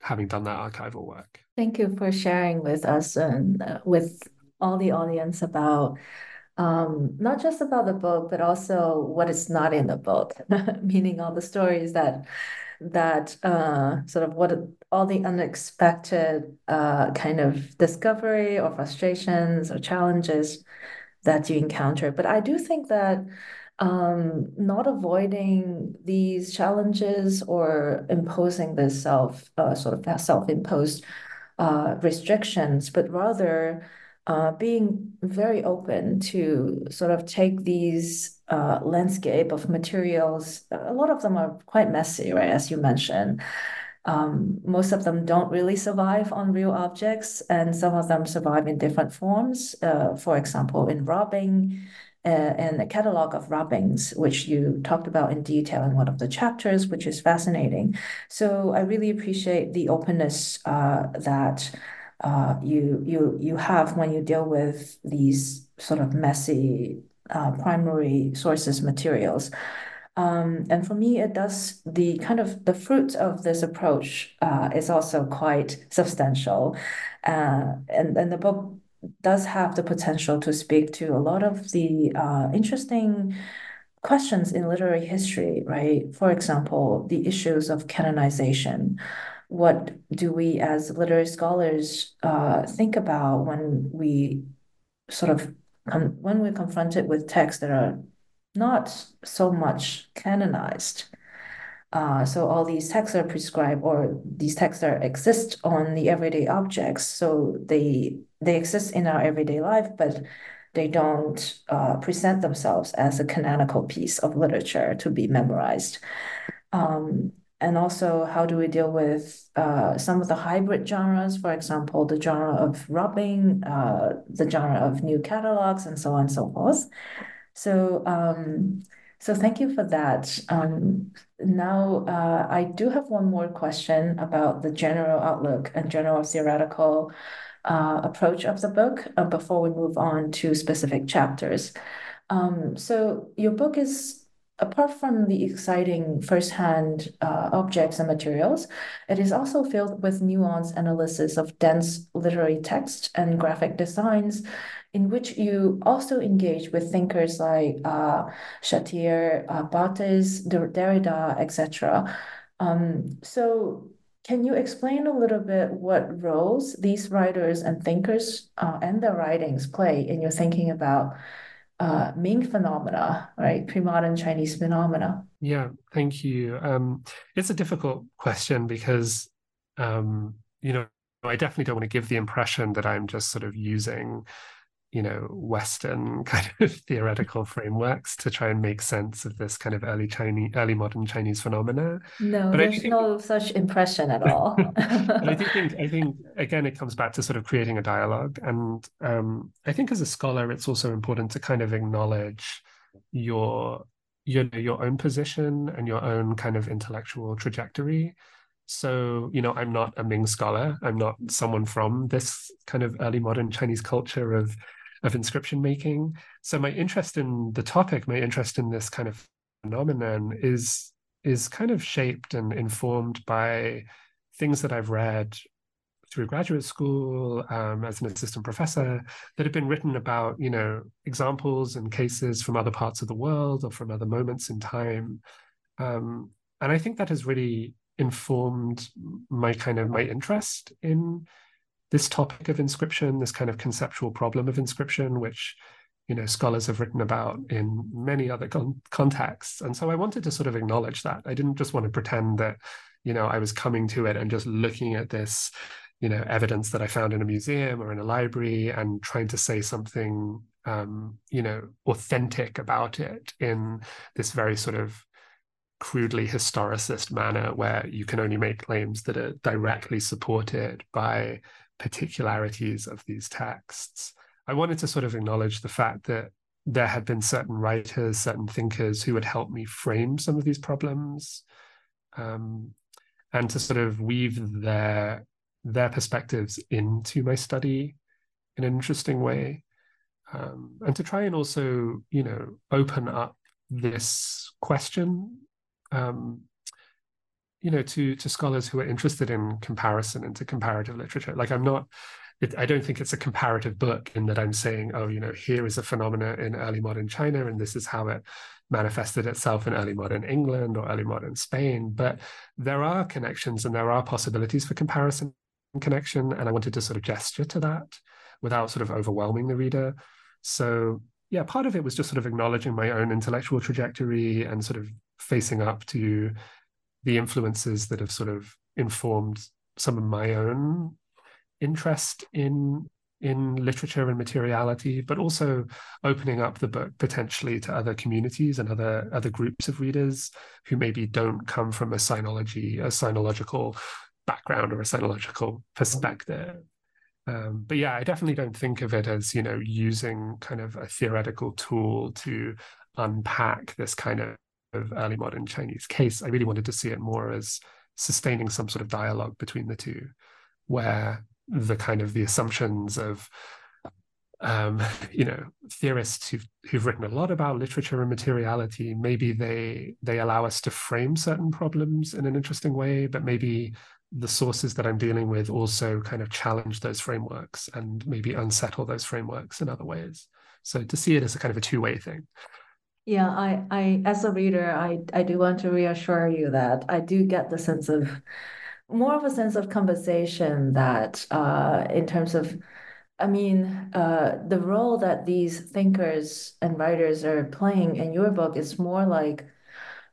having done that archival work. Thank you for sharing with us and uh, with all the audience about um, not just about the book, but also what is not in the book, meaning all the stories that that uh, sort of what all the unexpected uh, kind of discovery or frustrations or challenges that you encounter. But I do think that um, not avoiding these challenges or imposing this self uh, sort of self-imposed uh, restrictions, but rather uh, being very open to sort of take these uh, landscape of materials. A lot of them are quite messy, right? As you mentioned. Um, most of them don't really survive on real objects, and some of them survive in different forms. Uh, for example, in rubbing, and a catalog of rubbings, which you talked about in detail in one of the chapters, which is fascinating. So I really appreciate the openness uh, that uh, you you you have when you deal with these sort of messy uh, primary sources materials. Um, and for me, it does the kind of the fruit of this approach uh, is also quite substantial. Uh, and, and the book does have the potential to speak to a lot of the uh, interesting questions in literary history, right? For example, the issues of canonization. What do we as literary scholars uh, think about when we sort of when we're confronted with texts that are not so much canonized? Uh, so all these texts are prescribed or these texts are exist on the everyday objects. So they they exist in our everyday life, but they don't uh, present themselves as a canonical piece of literature to be memorized. Um, and also, how do we deal with uh, some of the hybrid genres, for example, the genre of rubbing, uh, the genre of new catalogs, and so on and so forth. So um, So thank you for that. Um, now, uh, I do have one more question about the general outlook and general theoretical uh, approach of the book uh, before we move on to specific chapters. Um, so your book is apart from the exciting firsthand uh, objects and materials, it is also filled with nuanced analysis of dense literary text and graphic designs, in which you also engage with thinkers like uh, Chartier, uh, Barthes, Derrida, etc. Um, so can you explain a little bit what roles these writers and thinkers uh, and their writings play in your thinking about uh, Ming phenomena, right? Pre-modern Chinese phenomena. Yeah, thank you. Um, it's a difficult question because, um, you know, I definitely don't want to give the impression that I'm just sort of using you know western kind of theoretical frameworks to try and make sense of this kind of early chinese early modern chinese phenomena. No but there's think, no such impression at all. I think i think again it comes back to sort of creating a dialogue. And um, i think as a scholar it's also important to kind of acknowledge your your your own position and your own kind of intellectual trajectory. So, you know, I'm not a Ming scholar. I'm not someone from this kind of early modern Chinese culture of of inscription making. So my interest in the topic, my interest in this kind of phenomenon is is kind of shaped and informed by things that I've read through graduate school um, as an assistant professor that have been written about, you know, examples and cases from other parts of the world or from other moments in time. Um, and I think that has really informed my kind of my interest in this topic of inscription, this kind of conceptual problem of inscription, which you know scholars have written about in many other con- contexts. And so I wanted to sort of acknowledge that. I didn't just want to pretend that you know I was coming to it and just looking at this you know evidence that I found in a museum or in a library and trying to say something um, you know authentic about it in this very sort of crudely historicist manner where you can only make claims that are directly supported by particularities of these texts. I wanted to sort of acknowledge the fact that there had been certain writers, certain thinkers who had helped me frame some of these problems, um, and to sort of weave their their perspectives into my study in an interesting way, um, and to try and also, you know, open up this question um, you know to to scholars who are interested in comparison and to comparative literature. Like i'm not it, i don't think it's a comparative book in that i'm saying oh you know here is a phenomena in early modern china and this is how it manifested itself in early modern england or early modern spain. But there are connections and there are possibilities for comparison and connection and i wanted to sort of gesture to that without sort of overwhelming the reader. So yeah part of it was just sort of acknowledging my own intellectual trajectory and sort of facing up to the influences that have sort of informed some of my own interest in in literature and materiality, but also opening up the book potentially to other communities and other other groups of readers who maybe don't come from a sinology, a sinological background or a sinological perspective. Um, but yeah, I definitely don't think of it as you know using kind of a theoretical tool to unpack this kind of of early modern Chinese case, I really wanted to see it more as sustaining some sort of dialogue between the two, where the kind of the assumptions of um, you know theorists who've who've written a lot about literature and materiality maybe they they allow us to frame certain problems in an interesting way but maybe the sources that i'm dealing with also kind of challenge those frameworks and maybe unsettle those frameworks in other ways. So to see it as a kind of a two-way thing yeah, I, I as a reader, I, I do want to reassure you that I do get the sense of more of a sense of conversation that uh, in terms of I mean, uh, the role that these thinkers and writers are playing in your book is more like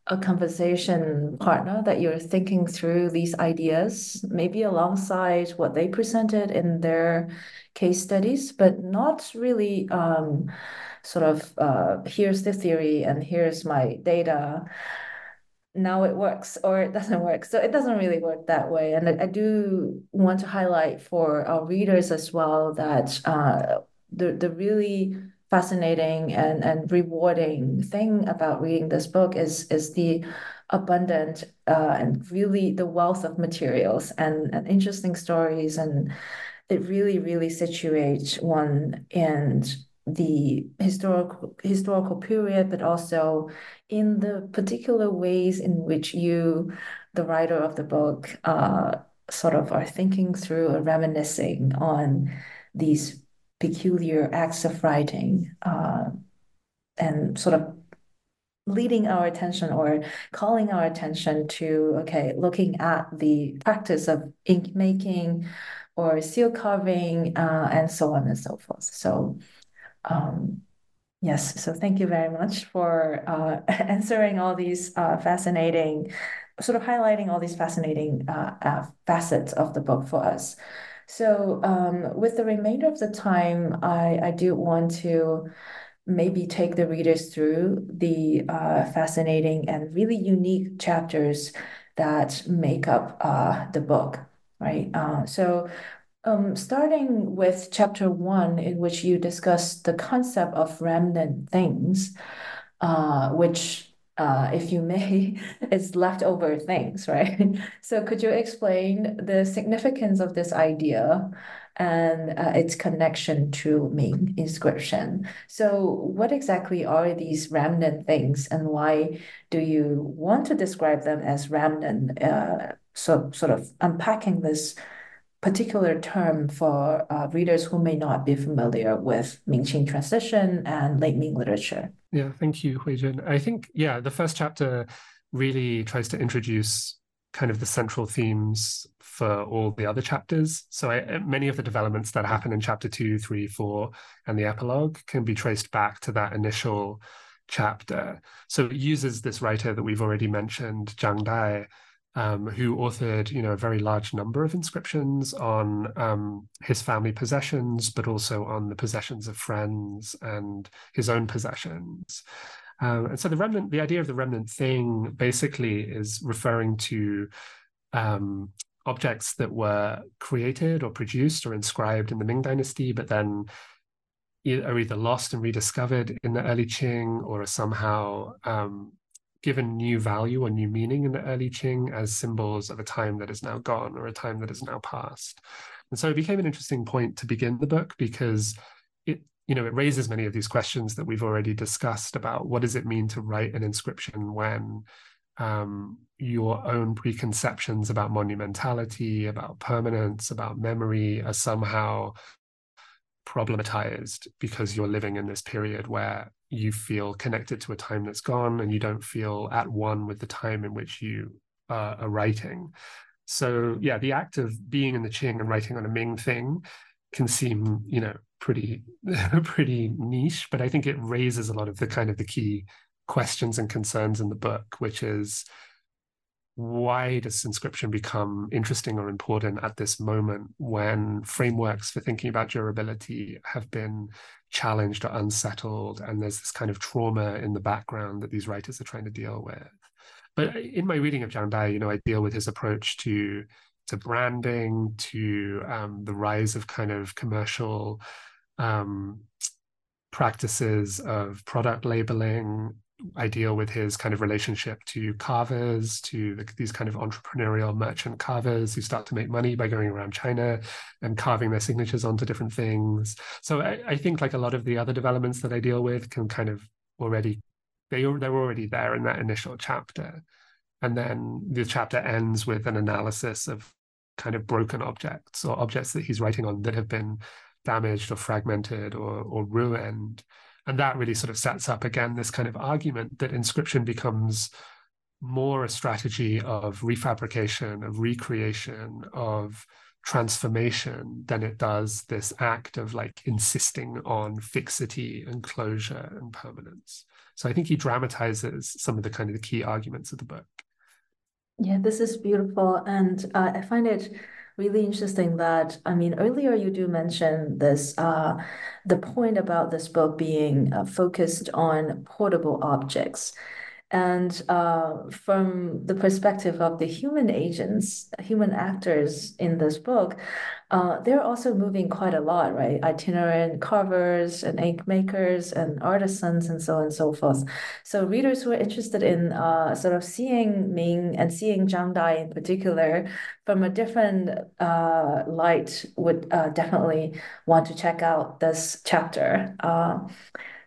a conversation partner that you're thinking through these ideas, maybe alongside what they presented in their case studies, but not really um, sort of uh, here's the theory and here's my data. Now it works or it doesn't work. So it doesn't really work that way. And i, I do want to highlight for our readers as well that uh, the, the really fascinating and, and rewarding thing about reading this book is is the abundant uh, and really the wealth of materials and, and interesting stories. And it really really situates one in the historical historical period but also in the particular ways in which you the writer of the book uh, sort of are thinking through or reminiscing on these peculiar acts of writing uh, and sort of leading our attention or calling our attention to okay looking at the practice of ink making or seal carving uh, and so on and so forth. So um, yes so thank you very much for uh, answering all these uh, fascinating sort of highlighting all these fascinating uh, uh, facets of the book for us so um, with the remainder of the time I, I do want to maybe take the readers through the uh, fascinating and really unique chapters that make up uh, the book, right? Uh, so, um, starting with chapter one, in which you discuss the concept of remnant things, uh, which uh, if you may, is leftover things, right? So could you explain the significance of this idea and uh, its connection to Ming inscription. So, what exactly are these remnant things, and why do you want to describe them as remnant? Uh, so, sort of unpacking this particular term for uh, readers who may not be familiar with Ming-Qing transition and late Ming literature. Yeah, thank you, Huijun. I think, yeah, the first chapter really tries to introduce kind of the central themes for all the other chapters. So I, many of the developments that happen in chapter two, three, four, and the epilogue can be traced back to that initial chapter. So it uses this writer that we've already mentioned, Zhang Dai, um, who authored, you know, a very large number of inscriptions on um, his family possessions, but also on the possessions of friends and his own possessions. Um, and so the remnant, the idea of the remnant thing basically is referring to um, objects that were created or produced or inscribed in the Ming Dynasty, but then are either lost and rediscovered in the early Qing or are somehow um, given new value or new meaning in the early Qing as symbols of a time that is now gone or a time that is now past. And so it became an interesting point to begin the book because it you know, it raises many of these questions that we've already discussed about what does it mean to write an inscription when um, your own preconceptions about monumentality, about permanence, about memory are somehow problematized because you're living in this period where you feel connected to a time that's gone and you don't feel at one with the time in which you uh, are writing. So yeah, the act of being in the Qing and writing on a Ming thing can seem, you know, pretty pretty niche, but I think it raises a lot of the kind of the key questions and concerns in the book, which is why does inscription become interesting or important at this moment when frameworks for thinking about durability have been challenged or unsettled and there's this kind of trauma in the background that these writers are trying to deal with but in my reading of Zhang Dai, you know, I deal with his approach to to branding, to um, the rise of kind of commercial um, practices of product labeling. I deal with his kind of relationship to carvers, to the, these kind of entrepreneurial merchant carvers who start to make money by going around China and carving their signatures onto different things. So I, I think like a lot of the other developments that I deal with can kind of already they they're already there in that initial chapter. And then the chapter ends with an analysis of kind of broken objects or objects that he's writing on that have been damaged or fragmented or, or ruined. And that really sort of sets up again this kind of argument that inscription becomes more a strategy of refabrication, of recreation, of transformation than it does this act of like insisting on fixity and closure and permanence. So I think he dramatizes some of the kind of the key arguments of the book. Yeah, this is beautiful. And uh, I find it really interesting that, I mean, earlier you do mention this, uh, the point about this book being uh, focused on portable objects. And uh, from the perspective of the human agents, human actors in this book, uh, they're also moving quite a lot, right? Itinerant carvers and ink makers and artisans and so on and so forth. So readers who are interested in uh, sort of seeing Ming and seeing Zhang Dai in particular from a different uh, light would uh, definitely want to check out this chapter.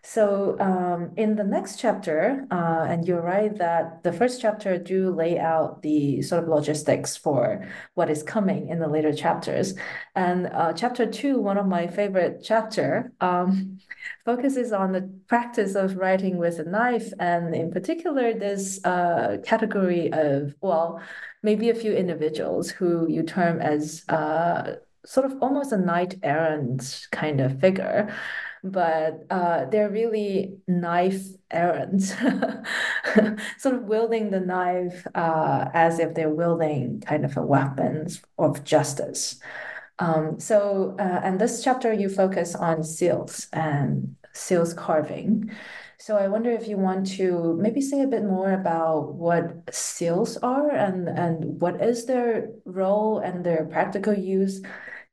So um, in the next chapter, uh, and you're right that the first chapter do lay out the sort of logistics for what is coming in the later chapters. And uh, chapter two, one of my favorite chapter, um, focuses on the practice of writing with a knife, and in particular, this uh, category of well, maybe a few individuals who you term as uh, sort of almost a knight errant kind of figure but uh, they're really knife errands, sort of wielding the knife uh, as if they're wielding kind of a weapons of justice. Um, so, uh, and this chapter you focus on seals and seals carving. So I wonder if you want to maybe say a bit more about what seals are and and what is their role and their practical use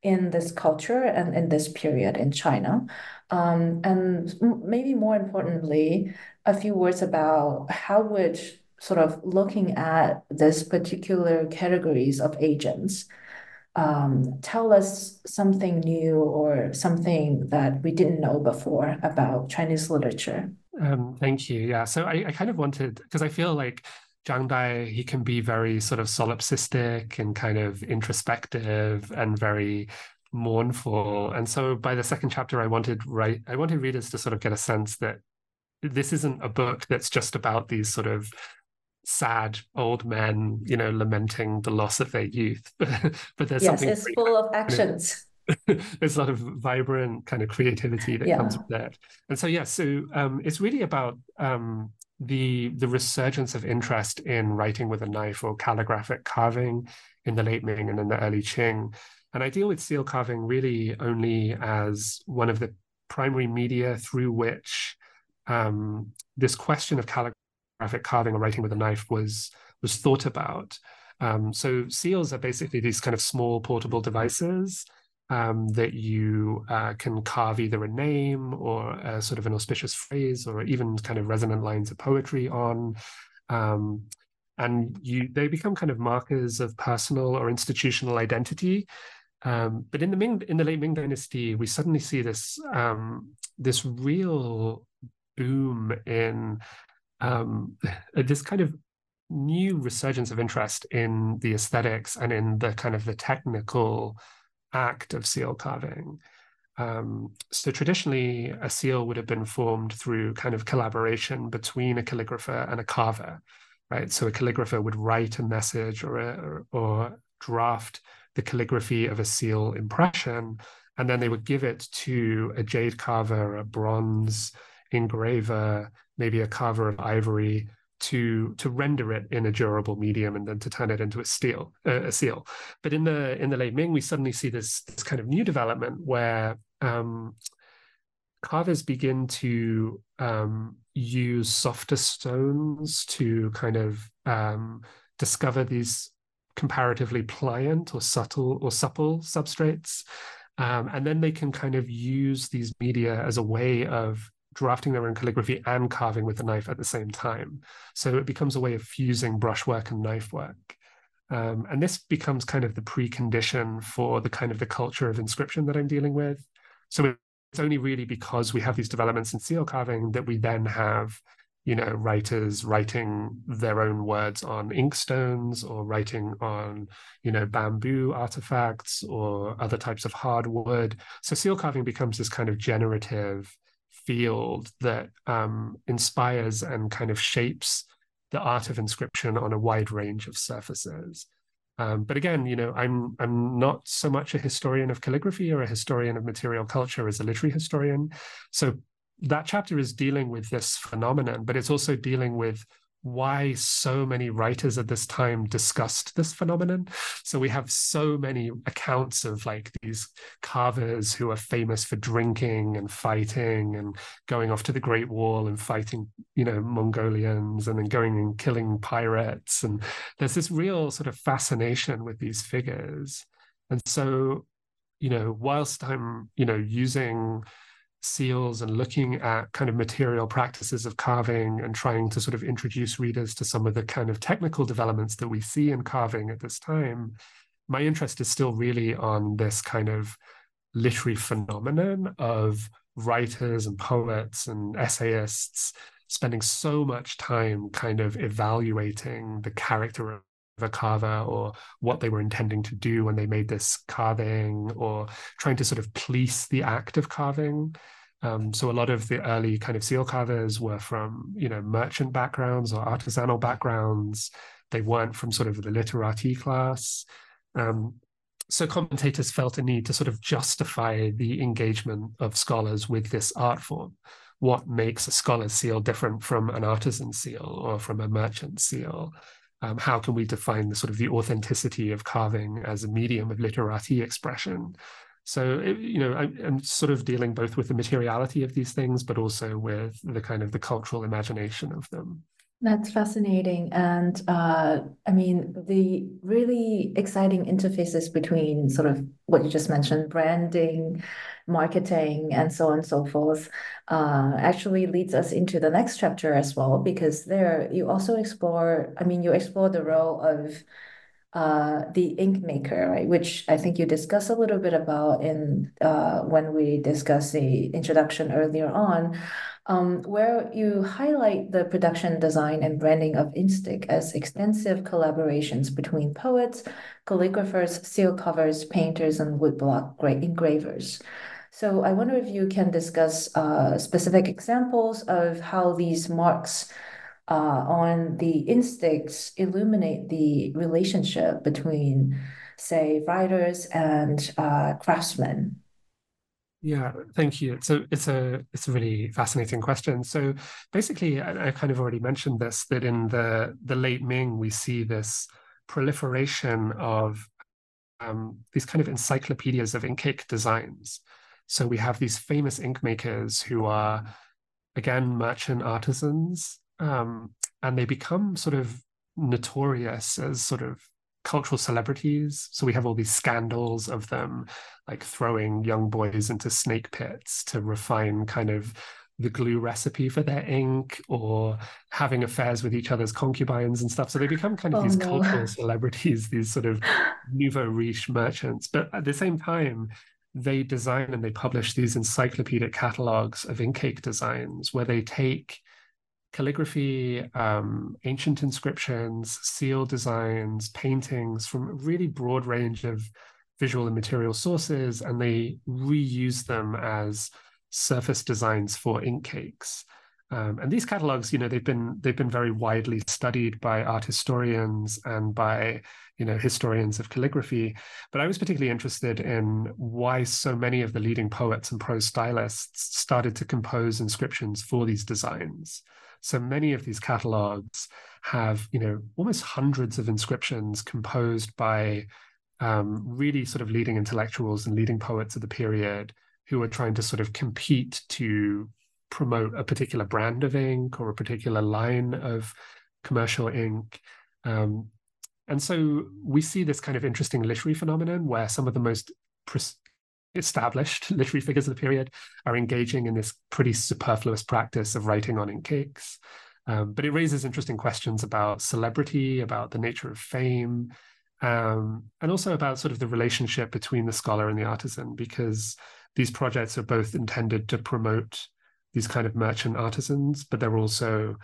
in this culture and in this period in China. Um, and maybe more importantly, a few words about how would sort of looking at this particular categories of agents um, tell us something new or something that we didn't know before about Chinese literature. Um, thank you. Yeah. So I, I kind of wanted, because I feel like Zhang Dai, he can be very sort of solipsistic and kind of introspective and very mournful. And so by the second chapter, I wanted right, I wanted readers to sort of get a sense that this isn't a book that's just about these sort of sad old men, you know, lamenting the loss of their youth. but there's yes, something it's full of actions. there's a lot of vibrant kind of creativity that yeah. comes with that. And so yeah, so um, it's really about um, the the resurgence of interest in writing with a knife or calligraphic carving in the late Ming and in the early Qing. And I deal with seal carving really only as one of the primary media through which um, this question of calligraphic carving or writing with a knife was was thought about. Um, so seals are basically these kind of small portable devices um, that you uh, can carve either a name or a sort of an auspicious phrase or even kind of resonant lines of poetry on. Um, and you they become kind of markers of personal or institutional identity. Um, but in the Ming, in the late Ming Dynasty, we suddenly see this um, this real boom in um, this kind of new resurgence of interest in the aesthetics and in the kind of the technical act of seal carving. Um, so traditionally, a seal would have been formed through kind of collaboration between a calligrapher and a carver, right? So a calligrapher would write a message or a, or, or draft the calligraphy of a seal impression, and then they would give it to a jade carver, a bronze engraver, maybe a carver of ivory, to to render it in a durable medium and then to turn it into a steel uh, a seal. But in the in the late ming we suddenly see this this kind of new development where um, carvers begin to um, use softer stones to kind of um, discover these comparatively pliant or subtle or supple substrates um, and then they can kind of use these media as a way of drafting their own calligraphy and carving with the knife at the same time. So it becomes a way of fusing brushwork and knife work. Um, and this becomes kind of the precondition for the kind of the culture of inscription that I'm dealing with. So it's only really because we have these developments in seal carving that we then have, you know, writers writing their own words on inkstones or writing on, you know, bamboo artifacts or other types of hardwood. So seal carving becomes this kind of generative field that um, inspires and kind of shapes the art of inscription on a wide range of surfaces. Um, but again, you know, I'm I'm not so much a historian of calligraphy or a historian of material culture as a literary historian. So that chapter is dealing with this phenomenon, but it's also dealing with why so many writers at this time discussed this phenomenon. So we have so many accounts of like these carvers who are famous for drinking and fighting and going off to the Great Wall and fighting, you know, Mongolians and then going and killing pirates. And there's this real sort of fascination with these figures. And so, you know, whilst I'm, you know, using seals and looking at kind of material practices of carving and trying to sort of introduce readers to some of the kind of technical developments that we see in carving at this time, my interest is still really on this kind of literary phenomenon of writers and poets and essayists spending so much time kind of evaluating the character of a carver or what they were intending to do when they made this carving or trying to sort of police the act of carving um, so a lot of the early kind of seal carvers were from, you know, merchant backgrounds or artisanal backgrounds. They weren't from sort of the literati class. Um, so commentators felt a need to sort of justify the engagement of scholars with this art form. What makes a scholar's seal different from an artisan seal or from a merchant seal? Um, how can we define the sort of the authenticity of carving as a medium of literati expression? So, you know, I, am sort of dealing both with the materiality of these things, but also with the kind of the cultural imagination of them. That's fascinating. And uh, I mean, the really exciting interfaces between sort of what you just mentioned, branding, marketing, and so on and so forth, uh, actually leads us into the next chapter as well, because there you also explore, I mean, you explore the role of uh, the ink maker, right? Which I think you discussed a little bit about in uh, when we discussed the introduction earlier on, um, where you highlight the production, design, and branding of Inkstick as extensive collaborations between poets, calligraphers, seal carvers, painters, and woodblock engravers. So I wonder if you can discuss uh, specific examples of how these marks uh, on the Inksticks illuminate the relationship between, say, writers and uh, craftsmen? Yeah, thank you. So it's a it's a really fascinating question. So basically, I, I, kind of already mentioned this that in the the late Ming we see this proliferation of um, these kind of encyclopedias of ink cake designs. So we have these famous ink makers who are again merchant artisans um, and they become sort of notorious as sort of cultural celebrities. So we have all these scandals of them like throwing young boys into snake pits to refine kind of the glue recipe for their ink or having affairs with each other's concubines and stuff. So they become kind of oh, these no. cultural celebrities, these sort of nouveau riche merchants. But at the same time, they design and they publish these encyclopedic catalogs of ink cake designs where they take calligraphy, um, ancient inscriptions, seal designs, paintings from a really broad range of visual and material sources, and they reuse them as surface designs for ink cakes. Um, and these catalogs, you know, they've been they've been very widely studied by art historians and by you know historians of calligraphy. But I was particularly interested in why so many of the leading poets and prose stylists started to compose inscriptions for these designs. So many of these catalogs have, you know, almost hundreds of inscriptions composed by um, really sort of leading intellectuals and leading poets of the period who are trying to sort of compete to promote a particular brand of ink or a particular line of commercial ink. Um, and so we see this kind of interesting literary phenomenon where some of the most established literary figures of the period are engaging in this pretty superfluous practice of writing on ink cakes. Um, but it raises interesting questions about celebrity, about the nature of fame, um, and also about sort of the relationship between the scholar and the artisan, because these projects are both intended to promote these kind of merchant artisans, but they're also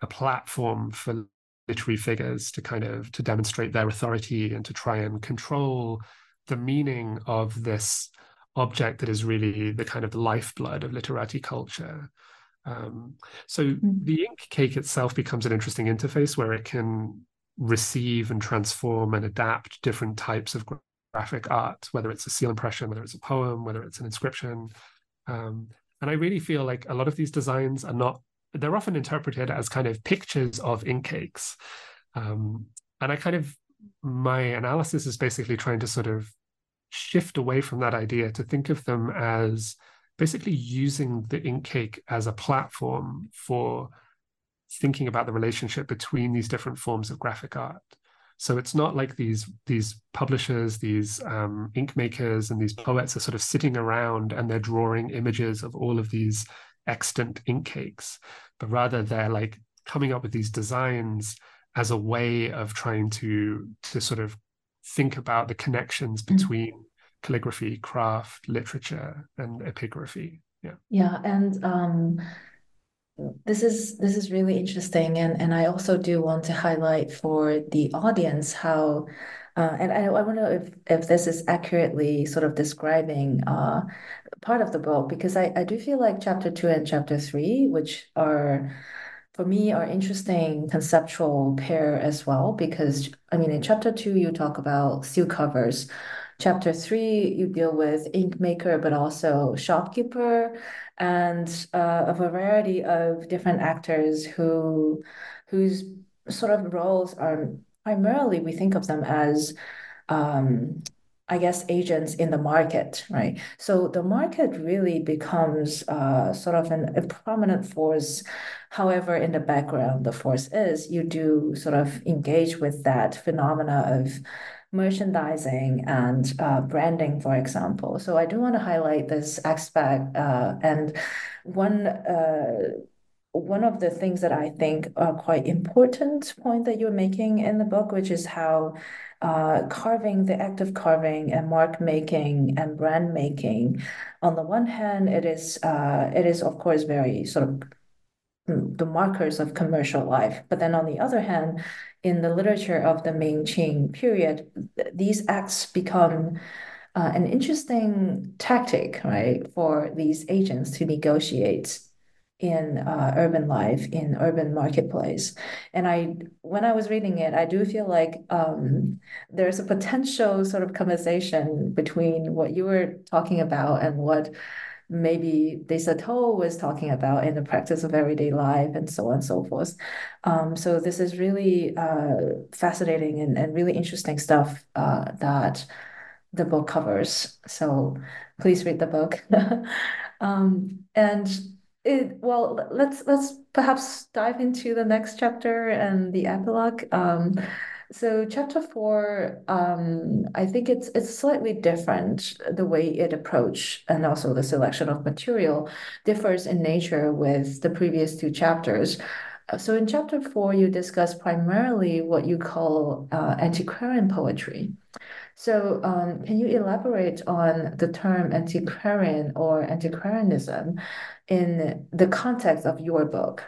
a platform for literary figures to kind of to demonstrate their authority and to try and control the meaning of this object that is really the kind of lifeblood of literati culture. Um, so mm-hmm. the ink cake itself becomes an interesting interface where it can receive and transform and adapt different types of graphic art, whether it's a seal impression, whether it's a poem, whether it's an inscription. Um, and I really feel like a lot of these designs are not they're often interpreted as kind of pictures of ink cakes. Um, and I kind of, my analysis is basically trying to sort of shift away from that idea to think of them as basically using the ink cake as a platform for thinking about the relationship between these different forms of graphic art. So it's not like these these publishers, these um, ink makers, and these poets are sort of sitting around and they're drawing images of all of these extant ink cakes, but rather they're like coming up with these designs as a way of trying to to sort of think about the connections mm. between mm-hmm. calligraphy, craft, literature, and epigraphy. Yeah. Yeah, and um, this is this is really interesting, and and I also do want to highlight for the audience how. Uh, and I, I wonder if, if this is accurately sort of describing uh, part of the book because I, I do feel like chapter two and chapter three, which are for me are interesting conceptual pair as well because I mean in chapter two you talk about seal carvers. Chapter three you deal with ink maker but also shopkeeper and uh, a variety of different actors who whose sort of roles are primarily we think of them as um, I guess, agents in the market, right? So the market really becomes uh, sort of an, a prominent force. However, in the background, the force is you do sort of engage with that phenomena of merchandising and uh, branding, for example. So I do want to highlight this aspect. Uh, and one uh, one of the things that I think are quite important point that you're making in the book, which is how uh, carving, the act of carving and mark making and brand making, on the one hand, it is uh, it is of course very sort of mm, the markers of commercial life. But then on the other hand, in the literature of the Ming Qing period, these acts become uh, an interesting tactic, right, for these agents to negotiate in uh, urban life in urban marketplace and i when i was reading it i do feel like um, there's a potential sort of conversation between what you were talking about and what maybe de Certeau was talking about in the practice of everyday life and so on and so forth. Um, so this is really uh, fascinating and, and really interesting stuff uh, that the book covers. So please read the book. um, and it, well, let's let's perhaps dive into the next chapter and the epilogue. Um, so chapter four, um, I think it's it's slightly different. The way it approach and also the selection of material differs in nature with the previous two chapters. So in chapter four, you discuss primarily what you call uh, antiquarian poetry. So um, can you elaborate on the term antiquarian or antiquarianism in the context of your book?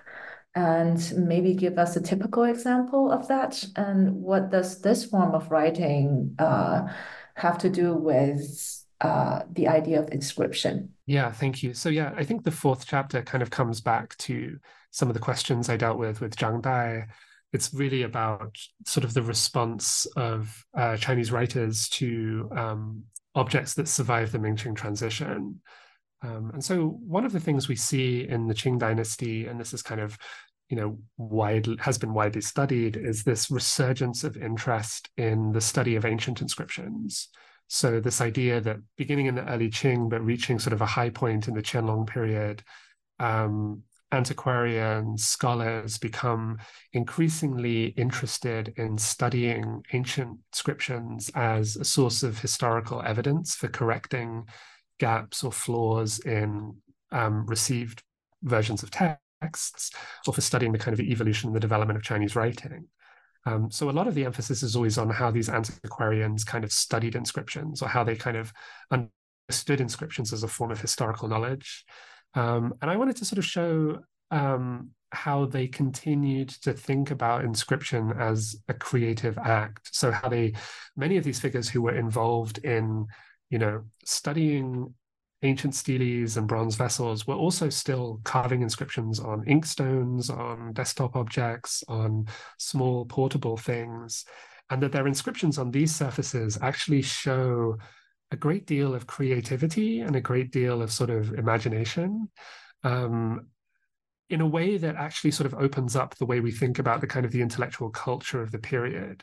And maybe give us a typical example of that. And what does this form of writing uh, have to do with uh, the idea of inscription? Yeah, thank you. So, yeah, I think the fourth chapter kind of comes back to some of the questions I dealt with with Zhang Dai it's really about sort of the response of uh, Chinese writers to um, objects that survive the Ming-Qing transition. Um, and so one of the things we see in the Qing dynasty, and this is kind of, you know, widely has been widely studied, is this resurgence of interest in the study of ancient inscriptions. So this idea that beginning in the early Qing, but reaching sort of a high point in the Qianlong period, um, antiquarian scholars become increasingly interested in studying ancient inscriptions as a source of historical evidence for correcting gaps or flaws in um, received versions of texts, or for studying the kind of evolution and the development of Chinese writing. Um, so a lot of the emphasis is always on how these antiquarians kind of studied inscriptions or how they kind of understood inscriptions as a form of historical knowledge. Um, and I wanted to sort of show um, how they continued to think about inscription as a creative act. So how they, many of these figures who were involved in, you know, studying ancient steles and bronze vessels were also still carving inscriptions on inkstones, on desktop objects, on small portable things, and that their inscriptions on these surfaces actually show a great deal of creativity and a great deal of sort of imagination. Um, in a way that actually sort of opens up the way we think about the kind of the intellectual culture of the period.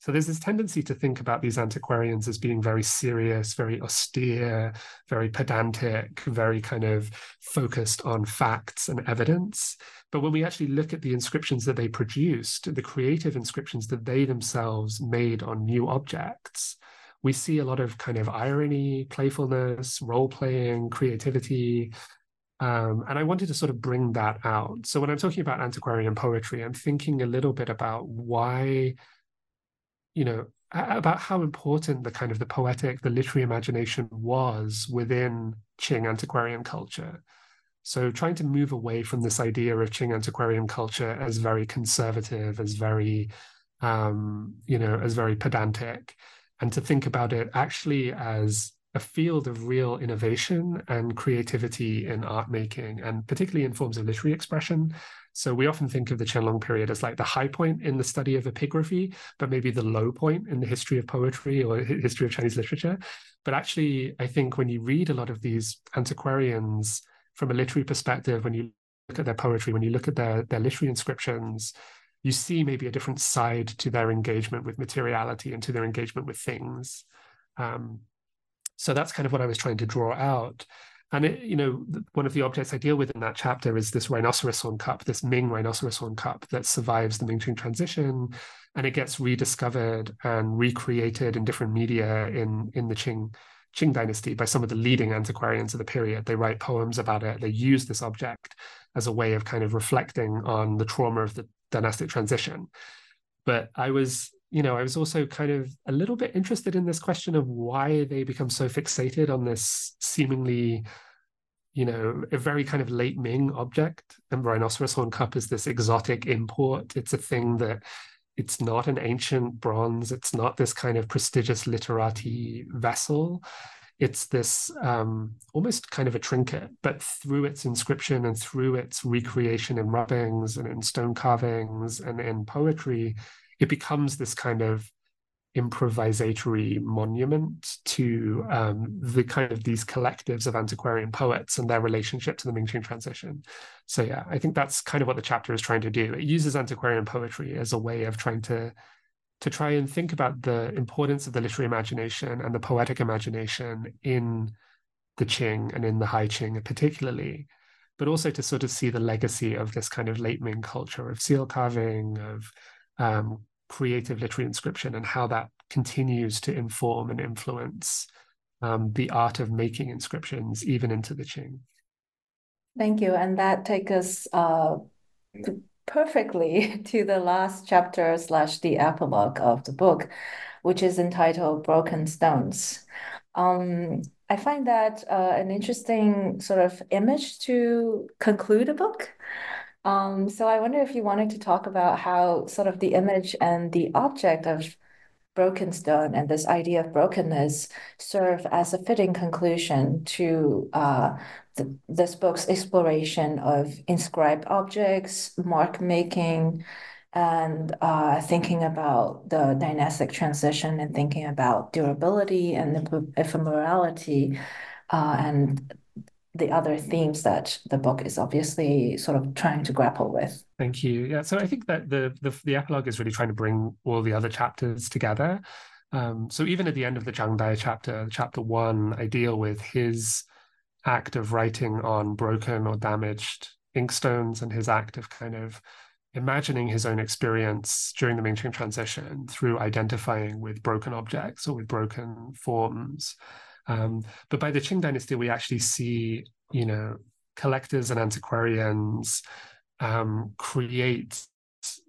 So there's this tendency to think about these antiquarians as being very serious, very austere, very pedantic, very kind of focused on facts and evidence. But when we actually look at the inscriptions that they produced, the creative inscriptions that they themselves made on new objects, we see a lot of kind of irony, playfulness, role playing, creativity. Um, and I wanted to sort of bring that out. So when I'm talking about antiquarian poetry, I'm thinking a little bit about why, you know, about how important the kind of the poetic, the literary imagination was within Qing antiquarian culture. So trying to move away from this idea of Qing antiquarian culture as very conservative, as very, um, you know, as very pedantic, and to think about it actually as a field of real innovation and creativity in art making, and particularly in forms of literary expression. So we often think of the Qianlong period as like the high point in the study of epigraphy, but maybe the low point in the history of poetry or history of Chinese literature. But actually, I think when you read a lot of these antiquarians from a literary perspective, when you look at their poetry, when you look at their, their literary inscriptions, you see maybe a different side to their engagement with materiality and to their engagement with things. Um, so that's kind of what I was trying to draw out. And it, you know, one of the objects I deal with in that chapter is this rhinoceros horn cup, this Ming rhinoceros horn cup that survives the Ming Qing transition, and it gets rediscovered and recreated in different media in in the Qing Qing dynasty by some of the leading antiquarians of the period. They write poems about it. They use this object as a way of kind of reflecting on the trauma of the dynastic transition. But I was, you know, I was also kind of a little bit interested in this question of why they become so fixated on this seemingly, you know, a very kind of late Ming object. And rhinoceros horn cup is this exotic import. It's a thing that it's not an ancient bronze. It's not this kind of prestigious literati vessel it's this um, almost kind of a trinket, but through its inscription and through its recreation in rubbings and in stone carvings and in poetry, it becomes this kind of improvisatory monument to um, the kind of these collectives of antiquarian poets and their relationship to the Ming Qing transition. So yeah, I think that's kind of what the chapter is trying to do. It uses antiquarian poetry as a way of trying to to try and think about the importance of the literary imagination and the poetic imagination in the Qing and in the High Qing particularly, but also to sort of see the legacy of this kind of late Ming culture of seal carving, of um, creative literary inscription, and how that continues to inform and influence um, the art of making inscriptions even into the Qing. Thank you. And that takes us uh, perfectly to the last chapter slash the epilogue of the book, which is entitled Broken Stones. Um, I find that uh, an interesting sort of image to conclude a book. Um, so I wonder if you wanted to talk about how sort of the image and the object of broken stone and this idea of brokenness serve as a fitting conclusion to uh, the, this book's exploration of inscribed objects, mark making, and uh, thinking about the dynastic transition and thinking about durability and the ephemerality uh, and the other themes that the book is obviously sort of trying to grapple with. Thank you. Yeah, so I think that the the, the epilogue is really trying to bring all the other chapters together. Um, so even at the end of the Zhang Dai chapter, chapter one, I deal with his act of writing on broken or damaged inkstones and his act of kind of imagining his own experience during the Ming-Qing transition through identifying with broken objects or with broken forms. Um, but by the Qing dynasty, we actually see, you know, collectors and antiquarians um, create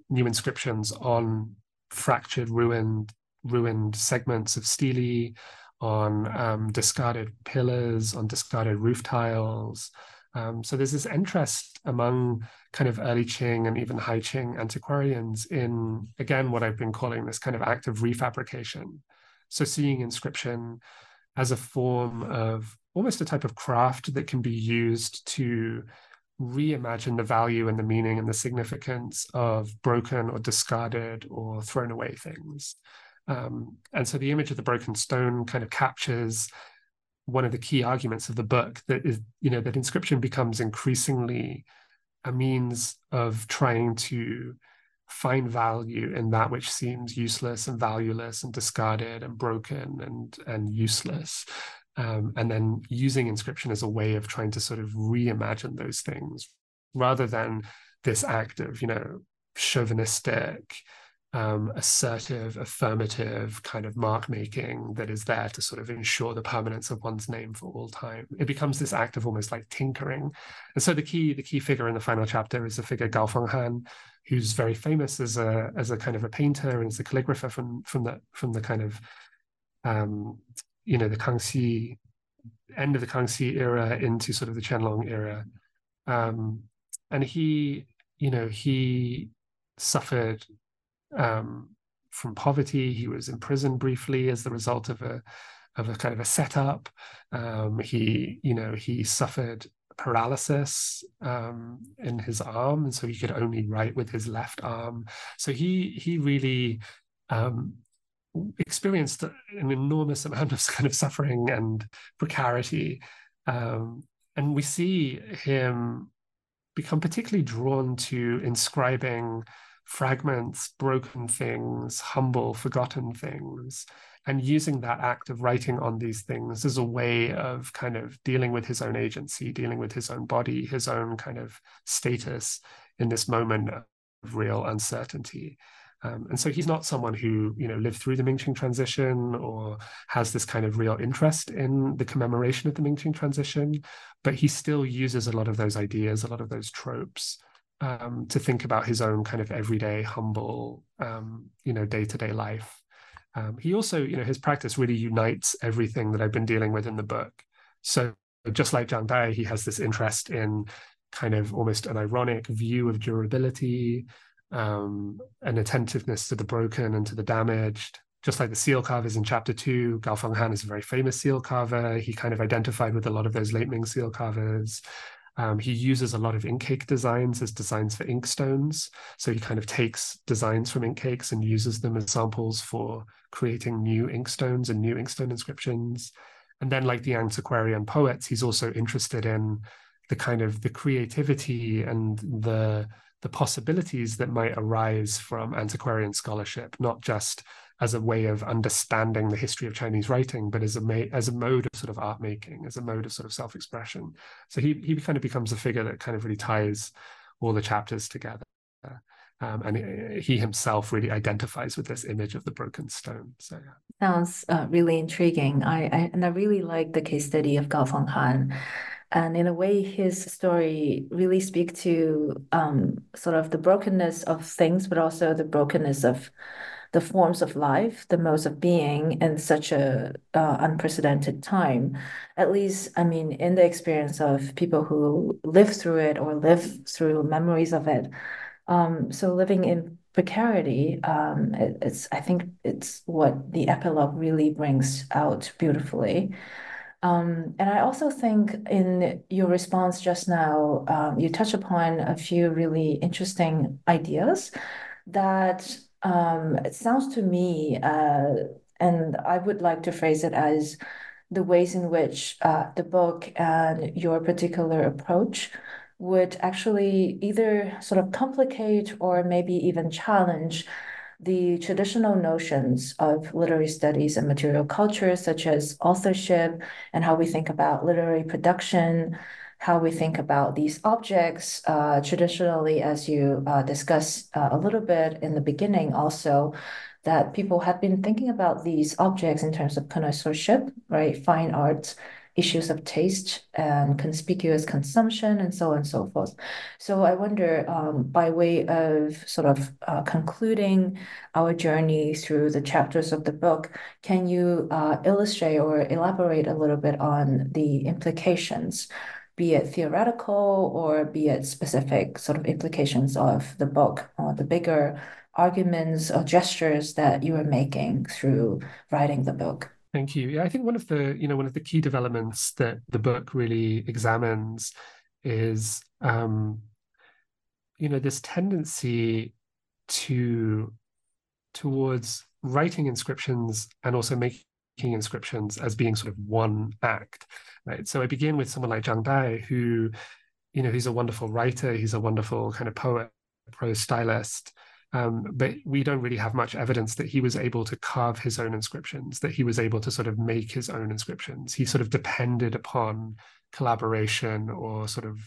new inscriptions on fractured, ruined, ruined segments of stele, on um, discarded pillars, on discarded roof tiles. Um, so there's this interest among kind of early Qing and even High Qing antiquarians in, again, what I've been calling this kind of act of refabrication. So seeing inscription as a form of almost a type of craft that can be used to reimagine the value and the meaning and the significance of broken or discarded or thrown away things. Um, and so the image of the broken stone kind of captures one of the key arguments of the book that is, you know, that inscription becomes increasingly a means of trying to find value in that which seems useless and valueless and discarded and broken and and useless um, and then using inscription as a way of trying to sort of reimagine those things rather than this act of you know chauvinistic um, assertive, affirmative kind of mark making that is there to sort of ensure the permanence of one's name for all time. It becomes this act of almost like tinkering. And so the key, the key figure in the final chapter is the figure Gao Fenghan, who's very famous as a as a kind of a painter and as a calligrapher from from the from the kind of um, you know the Kangxi end of the Kangxi era into sort of the Qianlong era. Um, and he, you know, he suffered um, from poverty. He was imprisoned briefly as the result of a of a kind of a setup. Um, he, you know, he suffered paralysis um, in his arm, and so he could only write with his left arm. So he he really um, experienced an enormous amount of kind of suffering and precarity, um, and we see him become particularly drawn to inscribing fragments, broken things, humble, forgotten things, and using that act of writing on these things as a way of kind of dealing with his own agency, dealing with his own body, his own kind of status in this moment of real uncertainty. Um, and so he's not someone who, you know, lived through the Ming Mingqing transition or has this kind of real interest in the commemoration of the Ming Mingqing transition, but he still uses a lot of those ideas, a lot of those tropes um, to think about his own kind of everyday, humble, um, you know, day to day life. Um, he also, you know, his practice really unites everything that I've been dealing with in the book. So just like Zhang Dai, he has this interest in kind of almost an ironic view of durability, um, an attentiveness to the broken and to the damaged. Just like the seal carvers in chapter two, Gao Fenghan is a very famous seal carver. He kind of identified with a lot of those late Ming seal carvers. Um, he uses a lot of ink cake designs as designs for inkstones. So he kind of takes designs from ink cakes and uses them as samples for creating new inkstones and new inkstone inscriptions. And then, like the antiquarian poets, he's also interested in the kind of the creativity and the the possibilities that might arise from antiquarian scholarship, not just as a way of understanding the history of Chinese writing, but as a ma- as a mode of sort of art making, as a mode of sort of self expression. So he he kind of becomes a figure that kind of really ties all the chapters together. Um, and he himself really identifies with this image of the broken stone. So yeah. sounds uh, really intriguing. I, I, and I really like the case study of Gao Fenghan. And in a way, his story really speak to um, sort of the brokenness of things, but also the brokenness of the forms of life, the modes of being in such a uh, unprecedented time. At least, I mean, in the experience of people who live through it or live through memories of it. Um, so living in precarity, um, it, it's I think it's what the epilogue really brings out beautifully. Um, and I also think in your response just now, um, you touch upon a few really interesting ideas that um, it sounds to me, uh, and I would like to phrase it as the ways in which uh, the book and your particular approach would actually either sort of complicate or maybe even challenge the traditional notions of literary studies and material culture, such as authorship and how we think about literary production, how we think about these objects. Uh, traditionally, as you uh, discussed uh, a little bit in the beginning, also that people have been thinking about these objects in terms of connoisseurship, right? Fine arts, issues of taste and conspicuous consumption, and so on and so forth. So I wonder, um, by way of sort of uh, concluding our journey through the chapters of the book, can you uh, illustrate or elaborate a little bit on the implications be it theoretical or be it specific sort of implications of the book or the bigger arguments or gestures that you were making through writing the book. Thank you. Yeah, I think one of the you know one of the key developments that the book really examines is um, you know this tendency to towards writing inscriptions and also making inscriptions as being sort of one act right? So I begin with someone like Zhang Dai, who you know, he's a wonderful writer, he's a wonderful kind of poet, prose stylist. Um, but we don't really have much evidence that he was able to carve his own inscriptions, that he was able to sort of make his own inscriptions. He sort of depended upon collaboration or sort of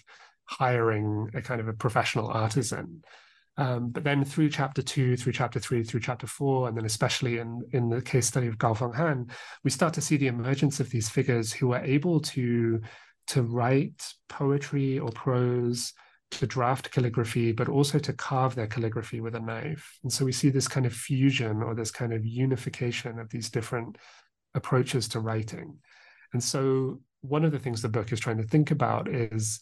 hiring a kind of a professional artisan. Um, but then through chapter two, through chapter three, through chapter four, and then especially in, in the case study of Gao Fenghan, we start to see the emergence of these figures who are able to, to write poetry or prose, to draft calligraphy, but also to carve their calligraphy with a knife. And so we see this kind of fusion or this kind of unification of these different approaches to writing. And so one of the things the book is trying to think about is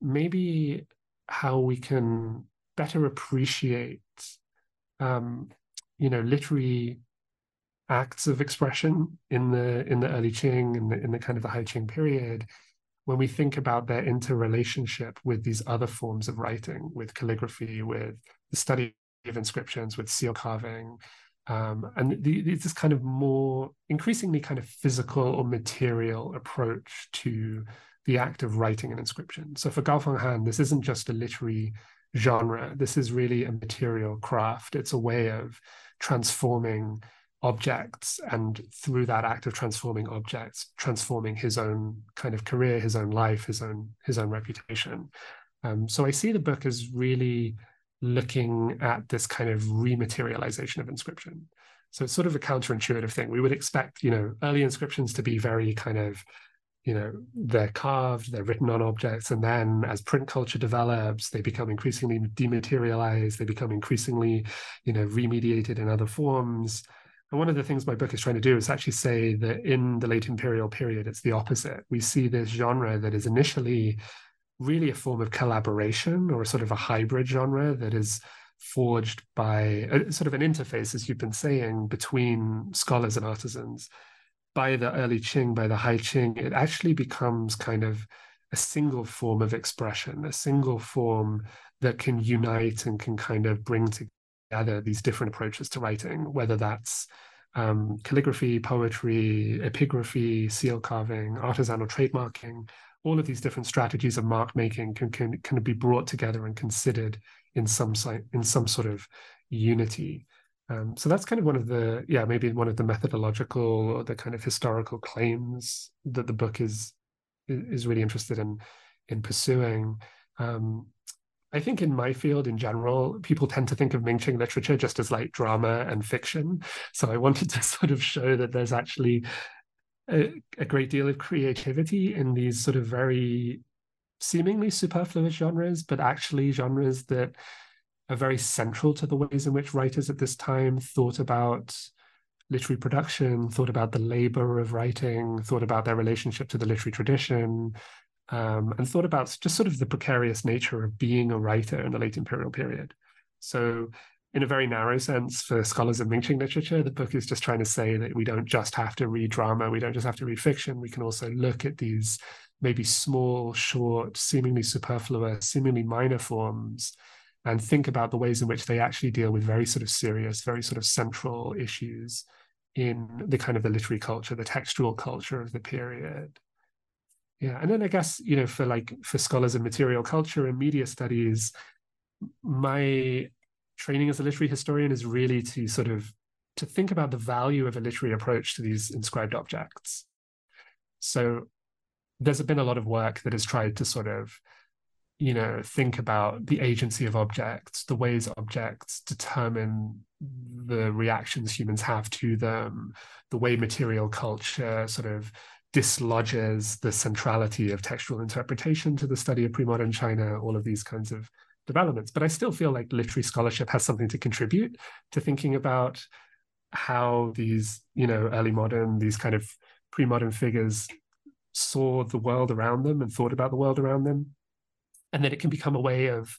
maybe how we can better appreciate um, you know literary acts of expression in the in the early Qing in in the kind of the High Qing period when we think about their interrelationship with these other forms of writing, with calligraphy, with the study of inscriptions, with seal carving, um, and the, this kind of more increasingly kind of physical or material approach to the act of writing an inscription. So for Gao Fenghan, this isn't just a literary genre. This is really a material craft. It's a way of transforming objects and through that act of transforming objects transforming his own kind of career his own life his own his own reputation um, so i see the book as really looking at this kind of rematerialization of inscription so it's sort of a counterintuitive thing we would expect you know early inscriptions to be very kind of you know they're carved they're written on objects and then as print culture develops they become increasingly dematerialized they become increasingly you know remediated in other forms. And one of the things my book is trying to do is actually say that in the late imperial period it's the opposite. We see this genre that is initially really a form of collaboration or a sort of a hybrid genre that is forged by a, sort of an interface as you've been saying between scholars and artisans by the early Qing, by the High Qing, it actually becomes kind of a single form of expression, a single form that can unite and can kind of bring together these different approaches to writing, whether that's um, calligraphy, poetry, epigraphy, seal carving, artisanal trademarking, all of these different strategies of mark making can, can, can be brought together and considered in some in some sort of unity. Um, so that's kind of one of the yeah maybe one of the methodological or the kind of historical claims that the book is is really interested in in pursuing. Um, I think in my field in general, people tend to think of Ming Mingqing literature just as like drama and fiction. So I wanted to sort of show that there's actually a, a great deal of creativity in these sort of very seemingly superfluous genres, but actually genres that are very central to the ways in which writers at this time thought about literary production, thought about the labor of writing, thought about their relationship to the literary tradition, um, and thought about just sort of the precarious nature of being a writer in the late imperial period. So, in a very narrow sense, for scholars of Mingqing literature, the book is just trying to say that we don't just have to read drama, we don't just have to read fiction, we can also look at these maybe small, short, seemingly superfluous, seemingly minor forms and think about the ways in which they actually deal with very sort of serious, very sort of central issues in the kind of the literary culture, the textual culture of the period. Yeah, and then I guess you know for like for scholars of material culture and media studies, my training as a literary historian is really to sort of to think about the value of a literary approach to these inscribed objects. So there's been a lot of work that has tried to sort of you know think about the agency of objects the ways objects determine the reactions humans have to them the way material culture sort of dislodges the centrality of textual interpretation to the study of pre-modern china all of these kinds of developments. But i still feel like literary scholarship has something to contribute to thinking about how these you know early modern these kind of pre-modern figures saw the world around them and thought about the world around them and that it can become a way of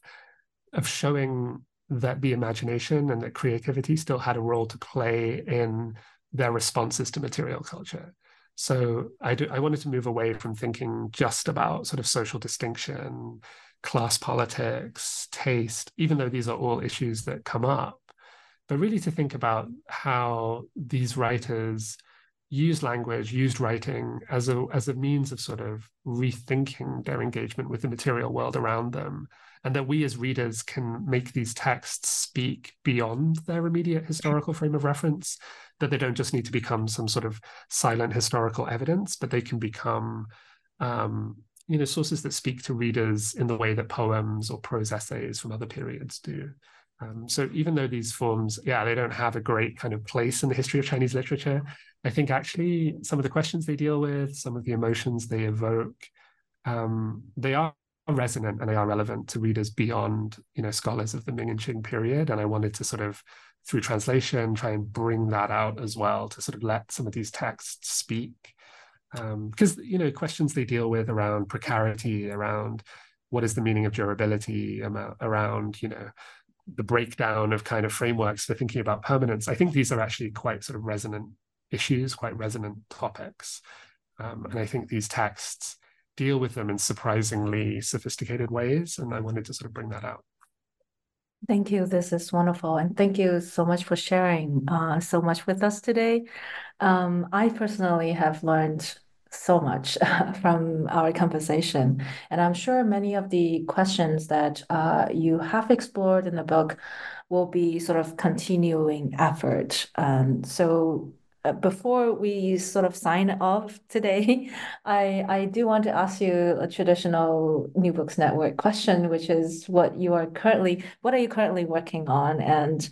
of showing that the imagination and that creativity still had a role to play in their responses to material culture. So I, do, I wanted to move away from thinking just about sort of social distinction, class politics, taste, even though these are all issues that come up, but really to think about how these writers used language, used writing as a as a means of sort of rethinking their engagement with the material world around them, and that we as readers can make these texts speak beyond their immediate historical frame of reference. That they don't just need to become some sort of silent historical evidence, but they can become um, you know sources that speak to readers in the way that poems or prose essays from other periods do. Um, so even though these forms, yeah, they don't have a great kind of place in the history of Chinese literature, I think actually some of the questions they deal with, some of the emotions they evoke, um, they are resonant and they are relevant to readers beyond, you know, scholars of the Ming and Qing period. And I wanted to sort of, through translation, try and bring that out as well to sort of let some of these texts speak. Because, um, you know, questions they deal with around precarity, around what is the meaning of durability, around, you know, the breakdown of kind of frameworks for thinking about permanence. I think these are actually quite sort of resonant issues, quite resonant topics. Um, and I think these texts deal with them in surprisingly sophisticated ways. And I wanted to sort of bring that out. Thank you. This is wonderful. And thank you so much for sharing uh, so much with us today. Um, I personally have learned so much from our conversation. And I'm sure many of the questions that uh, you have explored in the book will be sort of continuing effort. Um, so before we sort of sign off today, I, I do want to ask you a traditional New Books Network question, which is what you are currently, what are you currently working on? And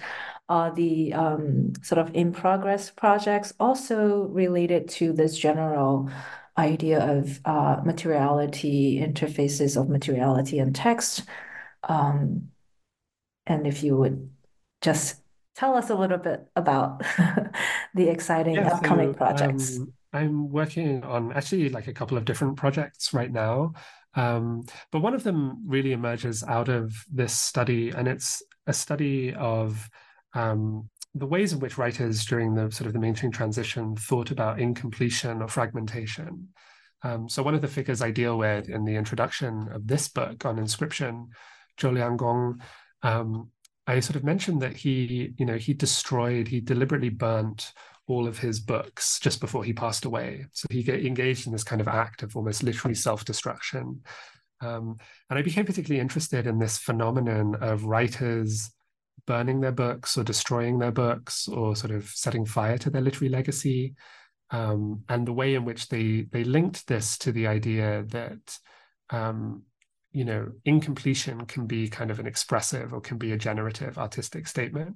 are the um, sort of in progress projects also related to this general idea of uh, materiality, interfaces of materiality and text? Um, and if you would just tell us a little bit about the exciting yeah, upcoming so, projects. Um, I'm working on actually like a couple of different projects right now. Um, but one of them really emerges out of this study, and it's a study of um, the ways in which writers during the sort of the Ming-Qing transition thought about incompletion or fragmentation. Um, so one of the figures I deal with in the introduction of this book on inscription, Zhou Lianggong, um, I sort of mentioned that he, you know, he destroyed, he deliberately burnt all of his books just before he passed away. So he engaged in this kind of act of almost literary self-destruction. Um, and I became particularly interested in this phenomenon of writers burning their books or destroying their books or sort of setting fire to their literary legacy. Um, and the way in which they they linked this to the idea that um, you know, incompletion can be kind of an expressive or can be a generative artistic statement.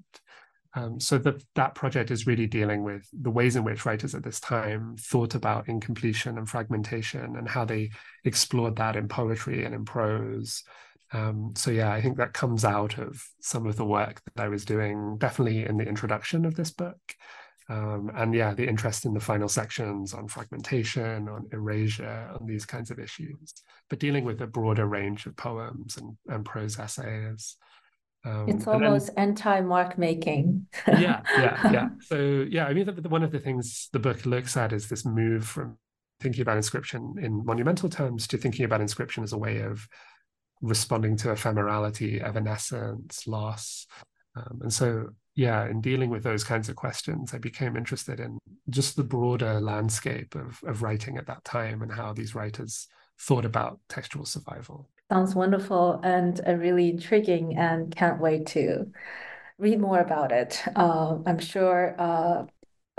Um, so that that project is really dealing with the ways in which writers at this time thought about incompletion and fragmentation and how they explored that in poetry and in prose. Um, so yeah, I think that comes out of some of the work that I was doing, definitely in the introduction of this book. Um, and yeah, the interest in the final sections on fragmentation, on erasure, on these kinds of issues, but dealing with a broader range of poems and, and prose essays. Um, it's almost then, anti-mark making. yeah, yeah, yeah. So yeah, I mean, the, the, one of the things the book looks at is this move from thinking about inscription in monumental terms to thinking about inscription as a way of responding to ephemerality, evanescence, loss. Um, and so yeah, in dealing with those kinds of questions, I became interested in just the broader landscape of, of writing at that time and how these writers thought about textual survival. Sounds wonderful and uh, really intriguing, and can't wait to read more about it. Uh, I'm sure uh,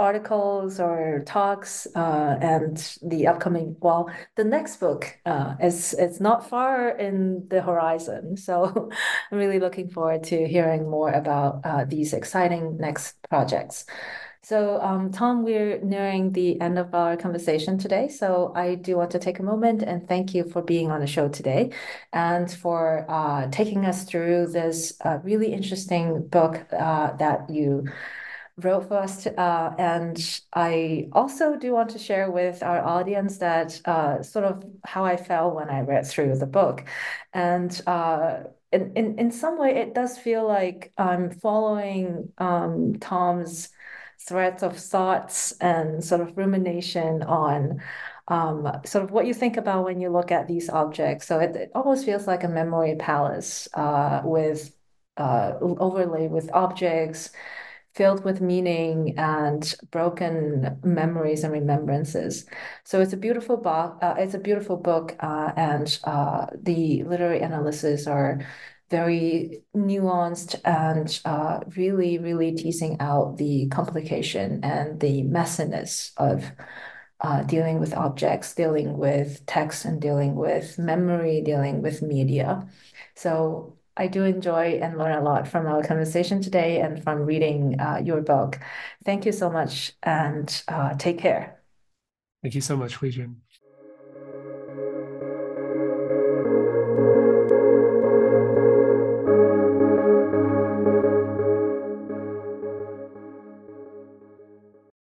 articles or talks uh, and the upcoming well the next book uh, is it's not far in the horizon. So i'm really looking forward to hearing more about uh, these exciting next projects. So um, tom we're nearing the end of our conversation today. So i do want to take a moment and thank you for being on the show today and for uh, taking us through this uh, really interesting book uh, that you wrote for us. To, uh, and I also do want to share with our audience that uh, sort of how I felt when I read through the book. And uh, in, in, in some way, it does feel like I'm following um, Tom's threads of thoughts and sort of rumination on um, sort of what you think about when you look at these objects. So it, it almost feels like a memory palace uh, with uh, overlaid with objects filled with meaning and broken memories and remembrances. So it's a beautiful book. Uh, it's a beautiful book, uh, and uh, the literary analysis are very nuanced and uh, really, really teasing out the complication and the messiness of uh, dealing with objects, dealing with text, and dealing with memory, dealing with media. So I do enjoy and learn a lot from our conversation today and from reading uh, your book. Thank you so much and uh, take care. Thank you so much, Huijun.